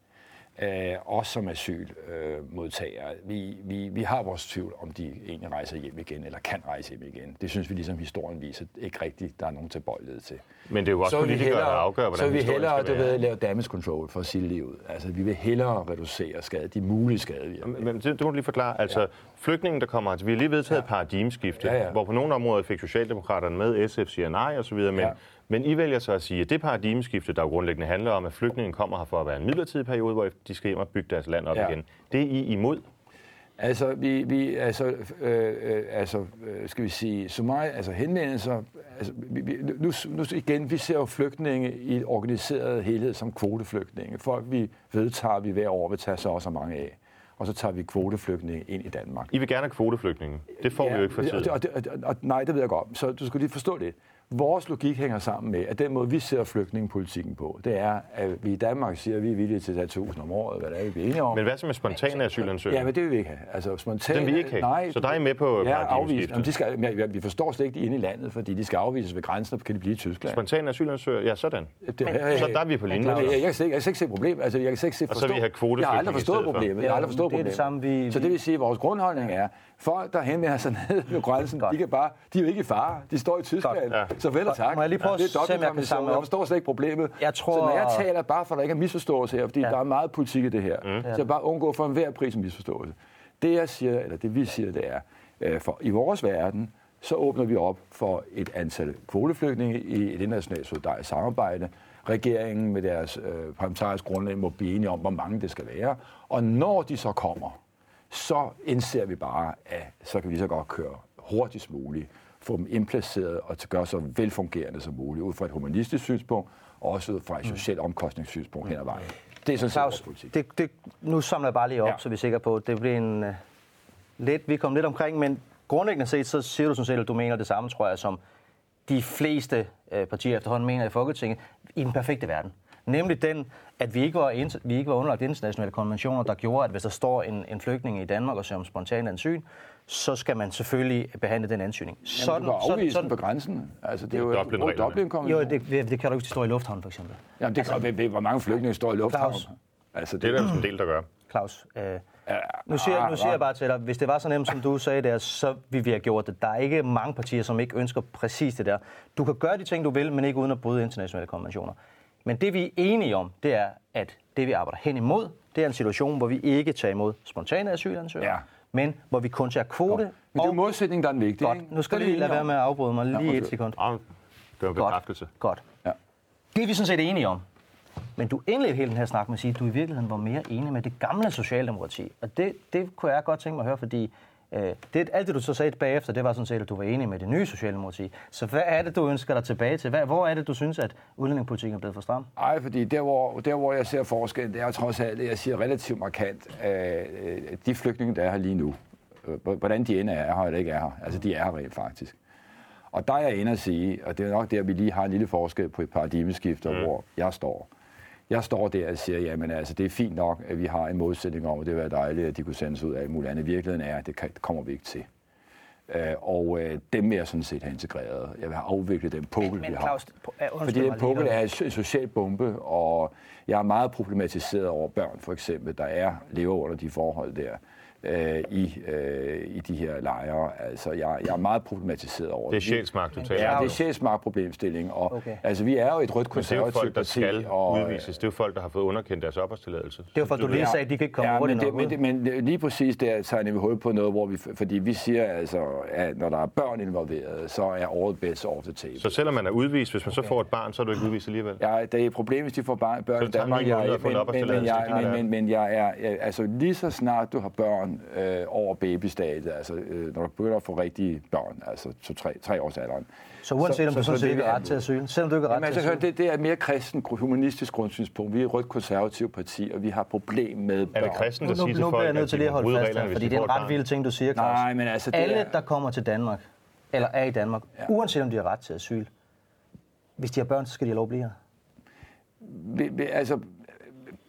øh, os som asylmodtagere, øh, vi, vi, vi har vores tvivl, om de egentlig rejser hjem igen, eller kan rejse hjem igen. Det synes vi ligesom historien viser ikke rigtigt, der er nogen tilbøjelighed til. Men det er jo også politikere, der afgør, hvordan Så vi hellere skal du ved, lave damage control for at sige ud. Altså, vi vil hellere reducere skade, de mulige skadevirkninger. Men det, det må du lige forklare. Altså, ja. flygtningen, der kommer altså, vi har lige vedtaget ja. et paradigmeskifte, ja, ja. hvor på nogle områder fik Socialdemokraterne med, SF siger nej osv., men ja. Men I vælger så at sige, at det paradigmeskifte, der jo grundlæggende handler om, at flygtningen kommer her for at være en midlertidig periode, hvor de skal hjem og bygge deres land op ja. igen, det er I imod? Altså, vi, vi altså, øh, øh, altså, øh, skal vi sige, så meget, altså henvendelser, altså, vi, vi, nu, nu igen, vi ser jo flygtninge i organiseret helhed som kvoteflygtninge. Folk, vi vedtager, vi hver år vil tage så også mange af og så tager vi kvoteflygtninge ind i Danmark. I vil gerne have kvoteflygtninge. Det får ja, vi jo ikke for tiden. Og, og, og, og, nej, det ved jeg godt. Så du skal lige forstå det. Vores logik hænger sammen med, at den måde, vi ser flygtningepolitikken på, det er, at vi i Danmark siger, at vi er villige til at tage tusind om året, hvad det er, vi er enige om. Men hvad så med spontane asylansøgere? Ja, men det vil vi ikke have. Altså, spontane, den vil ikke have? Nej. Så der er I med på ja, afvist. Jamen, de skal, vi forstår slet ikke, de inde i landet, fordi de skal afvises ved grænsen, og kan de blive i Tyskland. Spontane asylansøgere, ja, sådan. Det, men, så der er vi på linje. Jeg, jeg, jeg, kan, jeg kan ikke se problem. Altså, jeg kan ikke se forstå. Og så vi have kvote Jeg har aldrig forstået problemet. Jeg har aldrig forstået problemet. Det er det samme, vi, så det vil sige, at vores grundholdning er, folk, der henvender sig ned ved grænsen, de, kan bare, de er jo ikke i fare. De står i Tyskland. Ja. Så vel og tak. Må jeg lige prøve ja, at se, om jeg kan samle Jeg forstår slet ikke problemet. Jeg tror... Så når jeg taler, bare for at der ikke er misforståelse her, fordi ja. der er meget politik i det her, mm. så jeg bare undgå for enhver pris en misforståelse. Det jeg siger, eller det vi siger, det er, øh, for i vores verden, så åbner vi op for et antal kvoteflygtninge i et internationalt solidarisk samarbejde. Regeringen med deres øh, parlamentariske grundlag må blive enige om, hvor mange det skal være. Og når de så kommer, så indser vi bare, at så kan vi så godt køre hurtigst muligt, få dem indplaceret og til gøre så velfungerende som muligt, ud fra et humanistisk synspunkt, og også ud fra et mm. socialt omkostningssynspunkt hen ad vejen. Det er sådan Claus, politik. Det, det, nu samler jeg bare lige op, ja. så vi er sikre på, at det bliver en uh, lidt, vi kommer lidt omkring, men grundlæggende set, så siger du sådan set, at du mener det samme, tror jeg, som de fleste uh, partier efterhånden mener i Folketinget, i den perfekte verden. Nemlig den, at vi ikke var, vi ikke var underlagt internationale konventioner, der gjorde, at hvis der står en, en flygtning i Danmark og søger om spontan ansyn, så skal man selvfølgelig behandle den ansøgning. Sådan, Jamen, du kan afvise sådan, på grænsen. Altså, det er jo Dublin, Dublin Jo, det, det, kan du ikke stå i lufthavnen, for eksempel. Jamen, det altså, kan, hvor mange flygtninge står i lufthavnen? Claus, altså, det, det er der en del, der gør. Claus, øh, ja, nu, siger, nu siger jeg bare til dig, hvis det var så nemt, som du sagde der, så vi vi have gjort det. Der er ikke mange partier, som ikke ønsker præcis det der. Du kan gøre de ting, du vil, men ikke uden at bryde internationale konventioner. Men det vi er enige om, det er, at det vi arbejder hen imod, det er en situation, hvor vi ikke tager imod spontane asylansøgere, ja. men hvor vi kun tager kvote. Nå. Men det er jo modsætning, der er vigtig. Godt. Nu skal du lige lade være med at afbryde mig lige ja, et sekund. Ja, det var bekræftelse. Godt. Godt. Ja. Det er vi sådan set enige om. Men du indledte hele den her snak med at sige, at du i virkeligheden var mere enig med det gamle socialdemokrati. Og det, det kunne jeg godt tænke mig at høre, fordi det, alt det, du så sagde bagefter, det var sådan set, at du var enig med det nye Socialdemokrati. Så hvad er det, du ønsker dig tilbage til? Hvad, hvor er det, du synes, at udlændingepolitikken er blevet for stram? Nej, fordi der hvor, der, hvor jeg ser forskel, det er trods alt, det jeg siger relativt markant, at de flygtninge, der er her lige nu, øh, hvordan de ender er her eller ikke er her, altså de er her rent faktisk. Og der er jeg inde at sige, og det er nok der, vi lige har en lille forskel på et paradigmeskift, mm. hvor jeg står. Jeg står der og siger, jamen altså, det er fint nok, at vi har en modsætning om, at det vil være dejligt, at de kunne sendes ud af muligt andet. Virkeligheden er, at det, kan, det kommer vi ikke til. Uh, og uh, dem vil jeg sådan set have integreret. Jeg vil have afviklet den pukkel, men, men, vi har. Claus, Fordi den pukkel er en social bombe, og jeg er meget problematiseret over børn, for eksempel, der er lever under de forhold der øh, i, øh, i de her lejre. Altså, jeg, jeg er meget problematiseret over det. Det er sjælsmark, du taler Ja, det er sjælsmark problemstilling. Og, okay. Altså, vi er jo et rødt konservativt parti. det er jo folk, der skal og, udvises. Det er jo folk, der har fået underkendt deres opholdstilladelse. Det er jo for, du lige sagde, at de kan ikke komme ja, hurtigt men, det, men, men lige præcis der tager vi hul på noget, hvor vi, fordi vi siger altså, at når der er børn involveret, så er året bedst over til table. Så selvom man er udvist, hvis man okay. så får et barn, så er du ikke udvist alligevel? Ja, det er et problem, hvis de får barn, børn i Danmark. Jeg, men, men, men, men, men jeg er, altså lige så snart du har børn, øh, øh, over babystadiet, altså øh, når du begynder at få rigtige børn, altså to, tre, tre års alderen. Så uanset om du så, så, så ikke ret til asyl, selvom du ikke har ret jamen, til altså, asyl? Det, det er mere kristen, humanistisk grundsynspunkt. Vi er et rødt konservativt parti, og vi har problem med børn. Er det kristen, der siger til folk, Nu bliver jeg nødt til lige at holde fast her, fordi det er en ret vild ting, du siger, Claus. Nej, men altså... Det Alle, er... der kommer til Danmark, eller er i Danmark, ja. uanset om de har ret til asyl, hvis de har børn, så skal de have lov at blive her. Altså,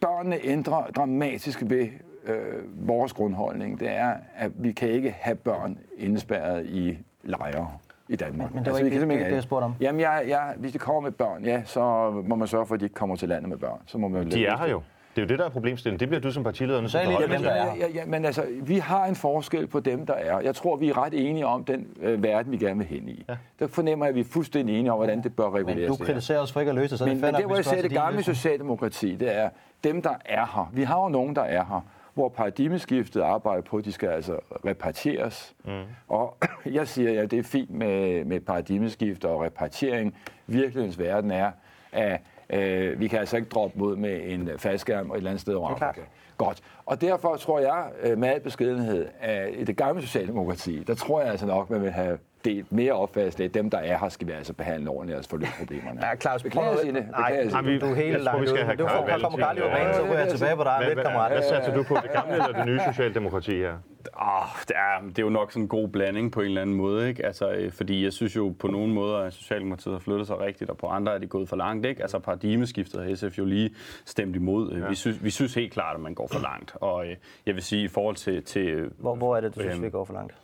børnene ændrer dramatisk ved øh, vores grundholdning, det er, at vi kan ikke have børn indespærret i lejre i Danmark. Men det var altså, ikke, det, det, det, jeg spurgte om. Jamen, jeg, jeg, hvis de kommer med børn, ja, så må man sørge for, at de ikke kommer til landet med børn. Så må man de er her jo. Det er jo det, der er problemstillingen. Det bliver du som partileder nødt til Så at forholde er. Ja, ja, men altså, vi har en forskel på dem, der er. Jeg tror, vi er ret enige om den øh, verden, vi gerne vil hen i. Ja. Der fornemmer jeg, at vi er fuldstændig enige om, hvordan det bør reguleres. Men du kritiserer os for ikke at løse det, så Men, det men det, hvor jeg ser det gamle løsning. socialdemokrati, det er dem, der er her. Vi har jo nogen, der er her, hvor paradigmeskiftet arbejder på, at de skal altså repartieres. Mm. Og jeg siger, at ja, det er fint med, med paradigmeskift og repartiering. Virkelighedens verden er, at øh, vi kan altså ikke droppe mod med en faldskærm et eller andet sted over er. Afrika. Godt. Og derfor tror jeg, øh, med al beskedenhed, at i det gamle socialdemokrati, der tror jeg altså nok, man vil have delt mere opfattelse af, at dem, der er her, skal vi altså behandle ordentligt, altså forløse problemerne. Ja, Claus, Beklager. Nej, Beklager Jamen, det. du er helt langt have Du får Carl kommer på banen, så ryger jeg tilbage på dig. Hvad, hvad, hvad satser du på? Det gamle eller det nye socialdemokrati her? Oh, det, er, det er jo nok sådan en god blanding på en eller anden måde, ikke? Altså, øh, fordi jeg synes jo på nogle måder, at Socialdemokratiet har flyttet sig rigtigt, og på andre er de gået for langt, ikke? Altså paradigmeskiftet har SF jo lige stemt imod. Ja. Vi, synes, vi synes helt klart, at man går for langt, og øh, jeg vil sige, i forhold til... til øh, Hvor, hvor er det, du synes, Øhm, vi går for langt?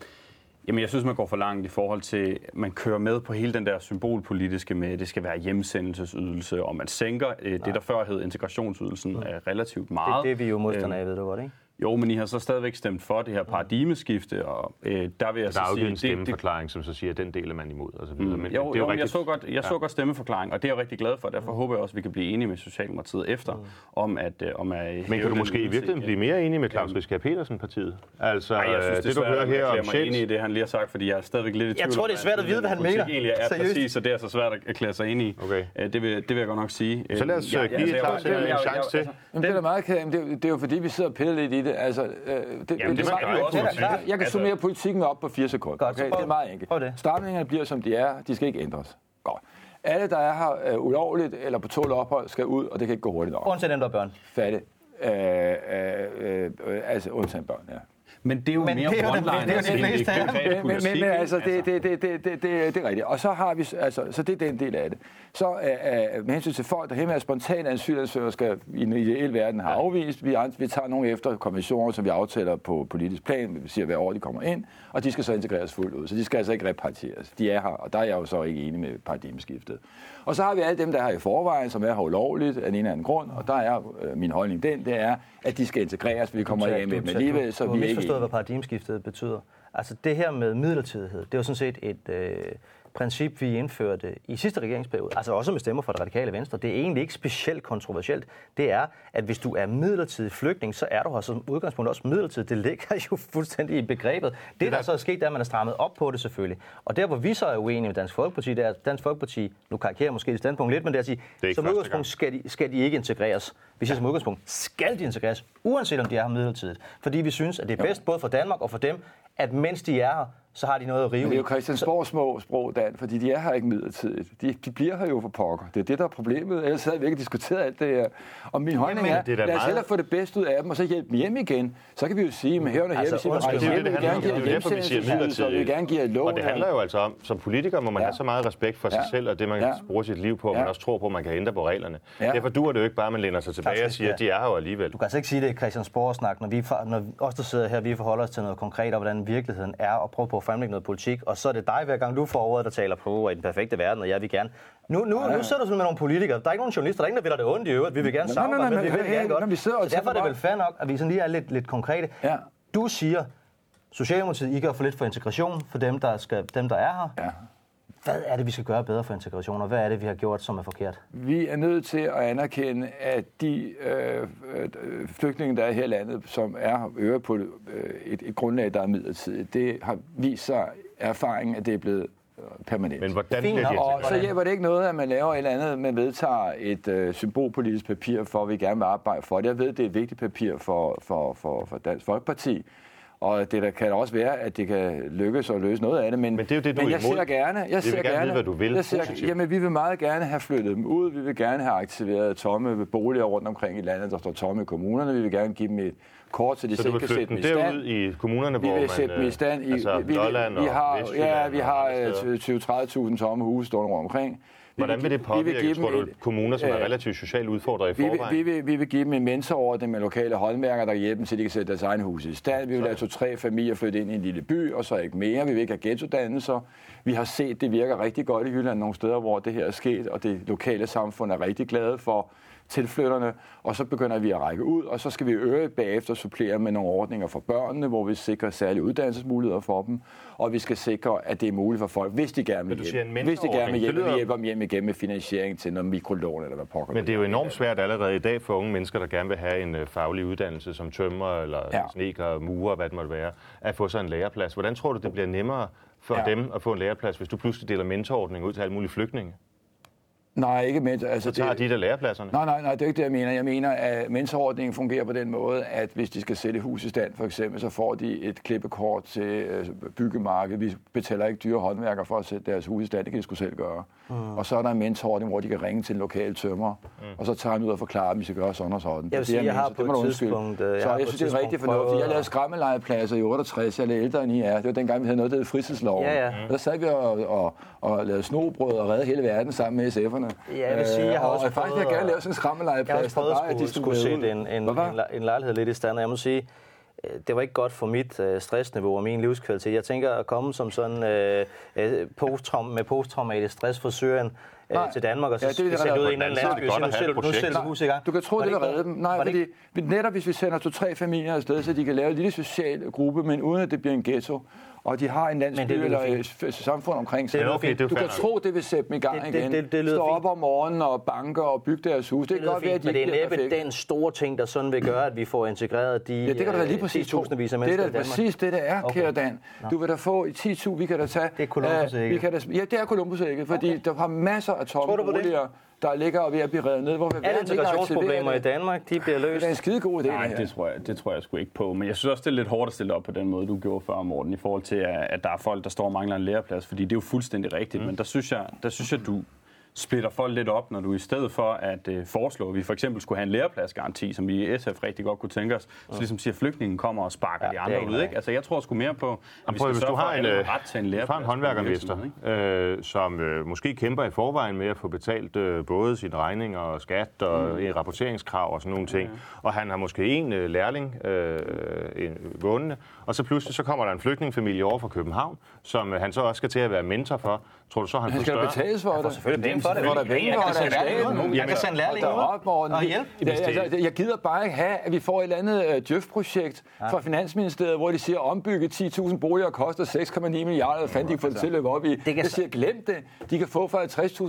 Jamen, jeg synes, man går for langt i forhold til, man kører med på hele den der symbolpolitiske med, at det skal være hjemsendelsesydelse, og man sænker øh, det, der før hed integrationsydelsen, øh, relativt Det, meget. det er vi jo modstandere af, ved du godt, ikke? Jo, men I har så stadigvæk stemt for det her paradigmeskifte, og øh, der vil jeg Der er så jo sige... en stemmeforklaring, som så siger, at den del er man imod. Og så videre. Men Mm. Jo, det er jo, jo men jeg rigtigt. så godt, jeg så godt stemmeforklaring, og det er jeg rigtig glad for. Derfor håber jeg også, at vi kan blive enige med Socialdemokratiet efter, om at, øh, om at Men hæve kan du måske i virkeligheden blive mere enig med Claus Riskær Petersen partiet? Altså, Nej, jeg synes, øh, det, det du er hører at her om mig enig i Sjæls... det, han lige har sagt, fordi jeg er stadigvæk lidt i tvivl. tror, det er svært at vide, hvad han mener. egentlig er præcis, så det er så svært at erklære sig enig i. Okay. Øh, Det vil, det vil jeg godt nok sige. Så lad os, Ja, øh, give jeg- Claus jeg- en jeg- jeg- chance til. det er meget men det, er det er jo fordi, vi sidder og piller lidt i det. Altså, øh, det, Jamen, det, det det, det, gør jo også jeg, politik. jeg, kan Altså- summere politikken op på fire sekunder. Godt, okay? prøv- Det er meget enkelt. det. Stramningerne bliver, som de er. De skal ikke ændres. Godt. Alle, der er her øh, ulovligt eller på tål ophold, skal ud, og det kan ikke gå hurtigt nok. Undtagen dem, der er børn. Færdigt. Øh, øh, øh, altså, undtagen børn, ja. Men det er jo Men mere det er det- one-liners det er jo det af dem. konkret men, men, altså, det, det, det, det, det, det, det er rigtigt. Og så har vi, altså, så det er den del af det. Så uh, med hensyn til folk, der hjemme er spontane asylansøgere, skal i en ideel verden have afvist. Vi, vi tager nogle efter konventioner, som vi aftaler på politisk plan. Vi siger, hver år de kommer ind, og de skal så integreres fuldt ud. Så de skal altså ikke repartieres. De er her, og der er jeg jo så ikke enig med paradigmeskiftet. Og så har vi alle dem, der er her i forvejen, som er her ulovligt af en eller anden grund. Og der er øh, min holdning den, det er, at de skal integreres, vi kommer hjem med dem alligevel, så vi har ikke forstået, hvad paradigmeskiftet betyder. Altså det her med midlertidighed, det er jo sådan set et øh, princip, vi indførte i sidste regeringsperiode, altså også med stemmer fra det radikale venstre. Det er egentlig ikke specielt kontroversielt. Det er, at hvis du er midlertidig flygtning, så er du her som udgangspunkt også midlertidig. Det ligger jo fuldstændig i begrebet. Det, der så er sket, det er, at man har strammet op på det selvfølgelig. Og der, hvor vi så er uenige med Dansk Folkeparti, det er, at Dansk Folkeparti, nu karikerer måske et standpunkt lidt, men det er at sige, er som udgangspunkt skal de, skal de ikke integreres. Vi siger som udgangspunkt, skal de integreres, uanset om de er her midlertidigt. Fordi vi synes, at det er bedst både for Danmark og for dem, at mens de er her, så har de noget at rive Men det er jo i. Christiansborgs små sprog, Dan, fordi de er her ikke midlertidigt. De, de bliver her jo for pokker. Det er det, der er problemet. Ellers havde vi ikke diskuteret alt det her. Og min holdning er, det er lad os meget- hellere få det bedste ud af dem, og så hjælpe dem hjem igen. Så kan vi jo sige, men her og her, Altså, vil undskyld, rejse Det er det, vi det Det er jo derfor, vi siger og vi vil gerne give jer lån. Og det handler jo altså om, som politiker må man Ja. have så meget respekt for sig Ja. selv, og det man Ja. bruger sit liv på, og man Ja. også tror på, at man kan ændre på reglerne. Ja. Derfor duer det jo ikke bare, at man læner sig tilbage og Faktisk, siger, at de er her jo alligevel. Du kan altså ikke sige det i Christiansborg-snak, når, vi, når os, der sidder her, vi forholder os til noget konkret, og hvordan virkeligheden er, og prøver på at fremlægge noget politik, og så er det dig, hver gang du får ordet, der taler på i den perfekte verden, og jeg vil gerne. Nu, nu, nu sidder du sådan med nogle politikere. Der er ikke nogen journalister, der er ingen, der vil dig det ondt i øvrigt. Vi vil gerne samarbejde, men vi vil gerne godt. vi og Så derfor er det vel fair nok, at vi sådan lige er lidt, lidt konkrete. Ja. Du siger, Socialdemokratiet, I gør for lidt for integration for dem, der, skal, dem, der er her. Ja. Hvad er det, vi skal gøre bedre for integration, og hvad er det, vi har gjort, som er forkert? Vi er nødt til at anerkende, at de øh, øh, flygtninge, der er her i landet, som er øver på øh, et, et grundlag, der er midlertidigt, det har vist sig erfaringen, at det er blevet øh, permanent. Men hvordan Fint bliver de nok. Og så hjælper det ikke noget, at man laver et eller andet, man vedtager et øh, symbolpolitisk papir for, at vi gerne vil arbejde for det. Jeg ved, det er et vigtigt papir for, for, for, for Dansk Folkeparti. Og det der kan også være, at det kan lykkes at løse noget af det. Men, Men det er jo det, du men jeg imod. ser gerne, jeg Vi vil ser gerne gerne, vide, hvad du vil, Jeg ser, positivt. jamen, vi vil meget gerne have flyttet dem ud. Vi vil gerne have aktiveret tomme boliger rundt omkring i landet, der står tomme i kommunerne. Vi vil gerne give dem et kort, så de Så selv vil kan sætte dem i stand. derud i kommunerne, Vi hvor vil man... sætte dem i stand i altså, vi, Lolland vi og har, Vestjylland ja, vi og har andre steder. 20-30.000 tomme huse stående rundt omkring. Vi Hvordan vil det vi påvirke, give tror dem du, et- kommuner, som er øh, relativt socialt udfordret i vi vil, forvejen? vi, vil, vi vil give dem en mentorordning med lokale håndværkere, der kan hjælpe dem til, at de kan sætte deres egne hus i stand. Vi vil lade to-tre familier flytte ind i en lille by, og så ikke mere. Vi vil ikke have ghettodannelser. Vi har set, det virker rigtig godt i Jylland nogle steder, hvor det her er sket, og det lokale samfund er rigtig glade for tilflytterne, og så begynder vi at række ud, og så skal vi øge bagefter supplere med nogle ordninger for børnene, hvor vi sikrer særlige uddannelsesmuligheder for dem, og vi skal sikre, at det er muligt for folk, hvis de gerne vil en hvis de gerne vil Det lyder- vi hjælper dem hjem igen med finansiering til noget mikrolån eller hvad pokker. Men det er jo enormt svært allerede i dag for unge mennesker, der gerne vil have en øh, faglig uddannelse som tømrer eller Ja. sneker, murer, hvad det måtte være, at få sig en læreplads. Hvordan tror du, det bliver nemmere for ja. dem at få en læreplads, hvis du pludselig deler mentorordning ud til alle mulige flygtninge? Nej, ikke med. Altså, Så tager de der lærepladserne. Nej, nej, nej, det er ikke det, jeg mener. Jeg mener, at mentorordningen fungerer på den måde, at hvis de skal sætte hus i stand, for eksempel, så får de et klippekort til øh, byggemarkedet. Vi betaler ikke dyre håndværkere for at sætte deres hus i stand. Det kan de sgu selv gøre. Mm. Og så er der en mentorordning, hvor de kan ringe til en lokal tømmer, mm. og så tager han ud og forklarer dem, at vi skal gøre sådan og sådan. Jeg vil sige, det, jeg har mener, på det må et tidspunkt, øh, jeg Så har jeg på et synes, det er rigtig fornuftigt. Jeg lavede skræmmelejepladser i 68. Jeg er ældre end I er. Det var dengang, vi havde noget, der hed fritidsloven. Ja, ja. Og Der sad vi og, og, og lavede snobrød og redde hele verden sammen med SF'erne. Ja, jeg vil sige, jeg har Øh, også og faktisk vil jeg gerne lave sådan en skræmmelejeplads. Jeg har også prøvet at de skulle, sætte ud. en, en, en, lejlighed lidt i stand, og jeg må sige, øh, det var ikke godt for mit øh, stressniveau og min livskvalitet. Jeg tænker at komme som sådan øh, øh, posttraum, med posttraumatisk stress fra Syrien øh, Nej. til Danmark, og så Ja, det er det, er ud i en eller den anden landsby og Det nu sætter du hus i gang. Du kan tro, Var det ikke redde dem. Nej, det fordi netop hvis vi sender to-tre familier afsted, så de kan lave en lille social gruppe, men uden at det bliver en ghetto, og de har en landsby det eller fint. et samfund omkring sig. Det lyder okay, fint. det er Du kan tro, det vil sætte dem i gang Det- det- igen. det- det lyder Stå op fint. om morgenen og banke og bygge deres hus. Det, Det kan godt være, at fint, de men det er næppe den store ting, der sådan vil gøre, at vi får integreret de Ja, det kan da lige øh, præcis tro. 10.000 af Det mennesker er i da præcis det, det er, Okay. kære Dan. Du vil da få i 10.000, vi kan da tage... Det er Columbus-ægget. øh, da, ja, det er Columbus-ægget, fordi okay. der har masser af tomme det? Der ligger og er ved at blive revet ned. Hvorfor Alle integrationsproblemer i Danmark, de bliver løst. Det er en skidegod idé, Nej, det det tror, jeg, det tror jeg sgu ikke på. Men jeg synes også, det er lidt hårdt at stille op på den måde, du gjorde før, Morten, i forhold til, at at der er folk, der står og mangler en læreplads. Fordi det er jo fuldstændig rigtigt. Mm. Men der synes, jeg, der synes jeg, du splitter folk lidt op, når du i stedet for at øh, foreslå, at vi for eksempel skulle have en lærepladsgaranti, som vi i SF rigtig godt kunne tænke os, så ligesom siger, at flygtningen kommer og sparker Ja, de andre ud. Ikke? Altså, jeg tror sgu mere på, at vi Prøv, skal hvis sørge du har en, øh, ret til en du læreplads. har en håndværkermester, øh, som øh, måske kæmper i forvejen med at få betalt øh, både sine regninger og skat og mm. rapporteringskrav og sådan nogle ting. Og han har måske en øh, lærling øh, en, vundne, og så pludselig så kommer der en flygtningefamilie over fra København, som øh, han så også skal til at være mentor for. Tror du så, han, Han får skal større... betales for det. selvfølgelig penge for det. Får der penge for det. Jeg kan sende lærlinge ud. Og Vi- hjælp. Altså, jeg gider bare ikke have, at vi får et eller andet øh, Djøf-projekt fra Finansministeriet, hvor de siger, at ombygge 10.000 boliger koster 6,9 milliarder. Hvad fanden de kan få det til at løbe op i? kan Jeg siger, glem det. De kan få for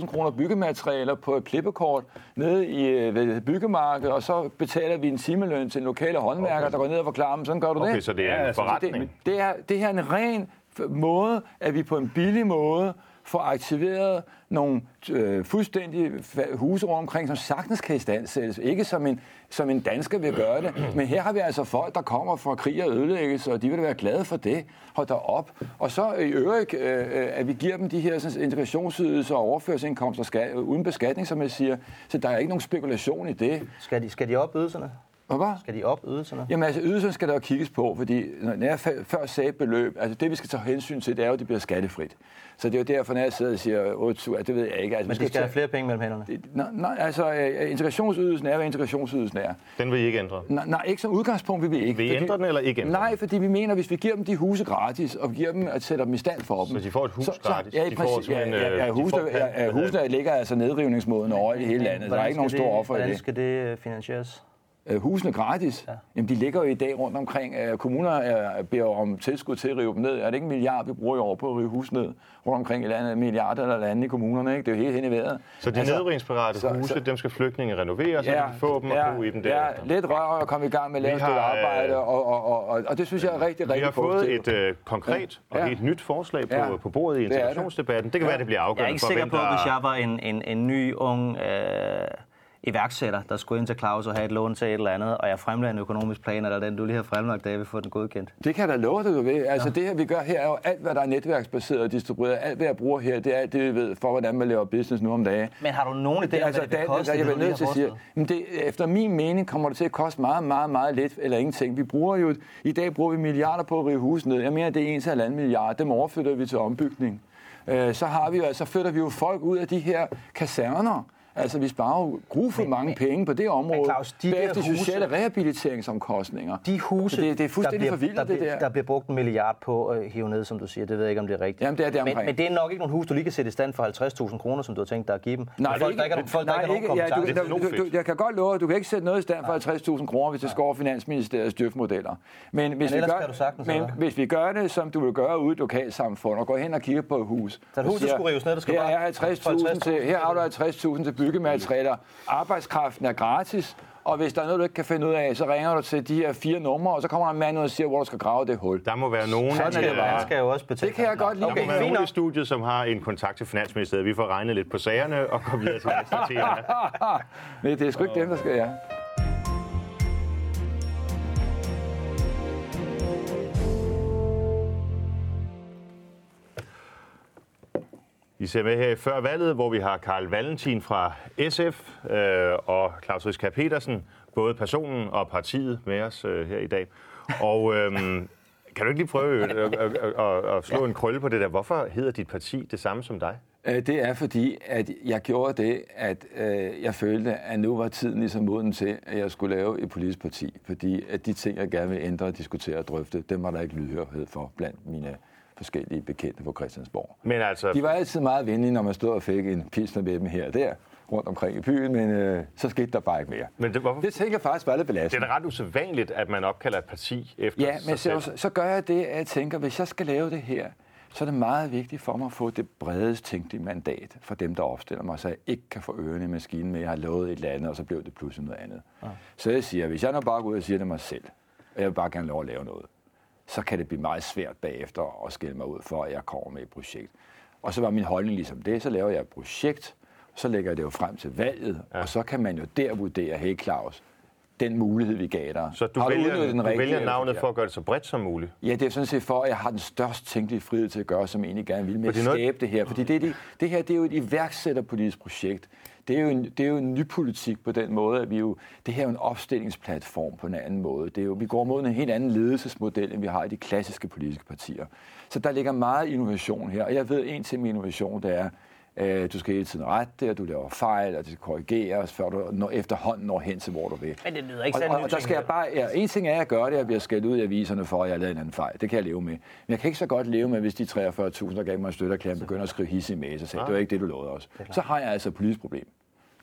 50.000 kroner byggematerialer på et klippekort nede i øh, ved byggemarkedet, og så betaler vi en timeløn til en lokale håndværker, der går ned og forklarer dem, sådan gør du det. Okay, så det er en altså, forretning. Det, det, er, det her er en ren måde, at vi på en billig måde får aktiveret nogle øh, fuldstændig huse omkring, som sagtens kan istandsættes. Ikke som en, som en dansker vil gøre det. Men her har vi altså folk, der kommer fra krig og ødelæggelse, og de vil være glade for det. Hold da op. Og så i øvrigt, øh, øh, at vi giver dem de her sådan, integrationsydelser og overførselsindkomster skal, uden beskatning, som jeg siger. Så der er ikke nogen spekulation i det. Skal de, skal de op ydelserne? Og hvad? Skal de op ydelserne? Jamen altså, ydelserne skal der jo kigges på, fordi når jeg før sagde beløb, altså det vi skal tage hensyn til, det er jo, at det bliver skattefrit. Så det er jo derfor, når jeg sidder og siger 8 at det ved jeg ikke. Altså, Men de skal have flere penge mellem hænderne. Nej, nej, altså øh, integrationsydelsen er, hvad integrationsydelsen er. Den vil I ikke ændre. Nej, nej, ikke som udgangspunkt vil vi ikke. Vil I Fordi- ændre den eller ikke ændre Nej, fordi vi mener, hvis vi giver dem de huse gratis, og giver dem at sætte dem i stand for dem... Så de får et hus gratis? ja, De får præcis, ja, ja, øh, ja, de husene, får ja, husene ligger altså nedrivningsmåden over i hele landet. Der er Hvordan ikke nogen skal stor det- offer i Hvordan det. skal det øh, finansieres? Øh, husene gratis? Ja. Jamen, de ligger jo i dag rundt omkring. Øh, kommuner er, beder om tilskud til at rive dem ned. Er det ikke en milliard, vi bruger i år på at rive hus ned? Rundt omkring i landet. Milliarder eller lande i kommunerne, ikke? Det er jo helt hen i vejret. Så de altså, nedrivningsparate så- huse, så- dem skal flygtninge renovere, så ja, kan de få dem og bo i dem ja, derefter. lidt rør og komme i gang med at lave et øh, arbejde, og, og, og, og, og det synes jeg er rigtig, rigtig Vi har fået positivt. et øh, konkret og Ja. helt nyt forslag på, Ja. på bordet i integrationsdebatten. Det kan Ja. være, det bliver Jeg er afgørende ikke for, sikker på, der... hvis jeg var en, en, en ny, ung øh, iværksætter, der skulle ind til Claus og have et lån til et eller andet, og jeg fremlagde en økonomisk plan, eller den, du lige har fremlagt, David, få den godkendt. Det kan jeg da love dig, du ved. Altså det her, vi gør her, er jo alt, hvad der er netværksbaseret og distribueret. Alt, hvad jeg bruger her, det er alt det, vi ved for, hvordan man laver business nu om dagen. Men har du nogen idé om, altså, hvad det vil koste? jeg det, vil nødt til at sige, men det, efter min mening kommer det til at koste meget, meget, meget lidt eller ingenting. Vi bruger jo, i dag bruger vi milliarder på at rive hus ned. Jeg mener, det er en til halvanden milliard. Dem overflytter vi til ombygning. Øh, så har vi jo, altså, flytter vi jo folk ud af de her kaserner. Altså, vi sparer jo grufuldt mange penge på det område. Claus, de der Bagefter huse- sociale rehabiliteringsomkostninger. De huse, det, det er fuldstændig der bliver, forvildet, der, det der. der bliver brugt en milliard på at hive ned, som du siger. Det ved jeg ikke, om det er rigtigt. Jamen, det er det men, men det er nok ikke nogle hus, du lige kan sætte i stand for 50.000 kroner, som du har tænkt dig at give dem. Nej, Men folk, der ikke har, folk, der nej, ikke ikke, ja, du, du, jeg kan godt love, at du kan ikke sætte noget i stand for 50.000 kroner, hvis det skal over Finansministeriets djøfmodeller. Men, hvis, vi ellers gør, sagtens, men hvis vi gør det, som du vil gøre ude i et lokalsamfund, og går hen og kigger på et hus, Så et hus, der skulle rives ned, der skal her bare- er 50.000 til, her har du 50.000 til byggematerialer. Arbejdskraften er gratis, og hvis der er noget, du ikke kan finde ud af, så ringer du til de her fire numre, og så kommer en mand ud og siger, hvor du skal grave det hul. Der må være nogen, Sådan Han skal, det bare. han skal jo også betale. Det kan jeg godt lide. der Okay, må være nogen i studiet, som har en kontakt til Finansministeriet. Vi får regnet lidt på sagerne og går videre til næste tema. Men det er sgu ikke dem, der skal, ja. I ser med her i før valget, hvor vi har Karl Valentin fra SF øh, og Claus Riskær Petersen, både personen og partiet med os øh, her i dag. Og øh, kan du ikke lige prøve øh, at, at, at, at slå en krølle på det der? Hvorfor hedder dit parti det samme som dig? Øh, Det er fordi, at jeg gjorde det, at øh, jeg følte, at nu var tiden ligesom moden til, at jeg skulle lave et politisk parti. Fordi at de ting, jeg gerne vil ændre, diskutere og drøfte, dem var der ikke lydhørhed for blandt mine forskellige bekendte på Christiansborg. Men altså, De var altid meget venlige, når man stod og fik en pilsner med dem her og der, rundt omkring i byen, men øh, så skete der bare ikke mere. men det, hvorfor? Det tænker jeg faktisk var lidt det er belastende. da ret usædvanligt, at man opkalder et parti efter Ja, men sig så, så gør jeg det, at jeg tænker, hvis jeg skal lave det her, så er det meget vigtigt for mig at få det bredest tænkelige mandat for dem, der opstiller mig, så jeg ikke kan få ørerne i maskinen med, at jeg har lovet et eller andet, og så blev det pludselig noget andet. Ja. Så jeg siger, hvis jeg nu bare går ud og siger det mig selv, og jeg vil bare gerne lov at lave noget, så kan det blive meget svært bagefter at skille mig ud for, at jeg kommer med et projekt. Og så var min holdning ligesom det, så laver jeg et projekt, så lægger jeg det jo frem til valget, ja. og så kan man jo der vurdere, hey Claus, den mulighed, vi gav dig. Så du har vælger, udnyttet den du vælger navnet for at gøre det så bredt som muligt. Ja, det er sådan set for, at jeg har den størst tænkelige frihed til at gøre, som jeg egentlig gerne vil med Fordi at noget- skabe det her. Fordi det, det, det her det er jo et iværksætterpolitisk projekt. Det er, jo en, det er jo en ny politik på den måde, at vi jo, det her er jo en opstillingsplatform på en anden måde. Det er jo, vi går mod en helt anden ledelsesmodel, end vi har i de klassiske politiske partier. Så der ligger meget innovation her, og jeg ved en til min innovation, det er, øh, du skal hele tiden rette det, og du laver fejl, og det skal korrigeres, før du når, efterhånden når hen til, hvor du vil. Men det lyder ikke og, sådan og, og der skal jeg bare, ja, en ting er, at jeg gør det, at jeg bliver skældt ud i aviserne for, at jeg har lavet en anden fejl. Det kan jeg leve med. Men jeg kan ikke så godt leve med, hvis de 43.000, der gav mig en støtterklæring, begynder at skrive hisse i mail og sagde, det var ikke det, du lovede os. Så har jeg altså et politisk problem.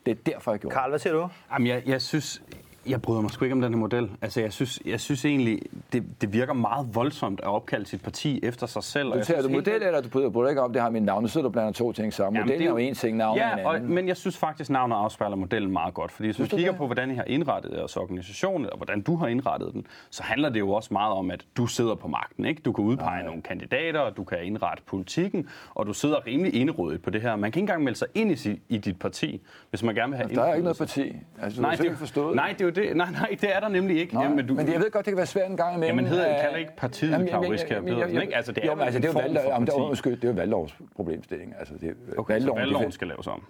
Det er derfor, jeg gjorde Karl, hvad siger du? Jamen, jeg, jeg synes, jeg bryder mig sgu ikke om den her model. Altså, jeg synes, jeg synes egentlig, det, det virker meget voldsomt at opkalde sit parti efter sig selv. Du tager du helt- model, eller du bryder, bryder ikke om, det har mit navn. Nu sidder du blander to ting sammen. Jamen, Modellen er det jo en ting, navnet er en Ja, og, anden. men jeg synes faktisk, navnet afspejler modellen meget godt. Fordi hvis du kigger det? på, hvordan I har indrettet jeres organisation, og hvordan du har indrettet den, så handler det jo også meget om, at du sidder på magten. Ikke? Du kan udpege nogle kandidater, og du kan indrette politikken, og du sidder rimelig indrådet på det her. Man kan ikke engang melde sig ind i, i dit parti, hvis man gerne vil have Der er ikke noget parti. Altså, du Nej, det, er forstået. nej, det er jo det. Nej, nej, det er der nemlig ikke. Nej, Jamen, men, men jeg ved godt, det kan være svært en gang imellem. Jamen, hedder- kalder ikke partiet jamen, jamen, Riskær jamen, Pedersen, ikke? Altså, det er jo, men altså, det er jo valg, jamen, det er, det er jo valglovs problemstilling. Altså, det er, Okay, så valgloven, valgloven det- skal laves om.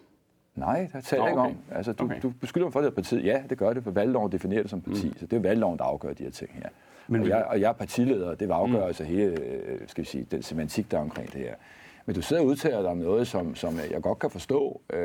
Nej, der taler jeg ikke okay. om. Altså, du, Okay. du beskylder mig for, at det er partiet. Ja, det gør det, for valgloven definerer det som parti. Mm. Så det er valgloven, der afgør de her ting her. Men og, jeg, og jeg er partileder, det vil afgøre mm. altså hele øh, skal vi sige, den semantik, der er omkring det her. Men du sidder og udtaler dig om noget, som, som jeg godt kan forstå. Øh,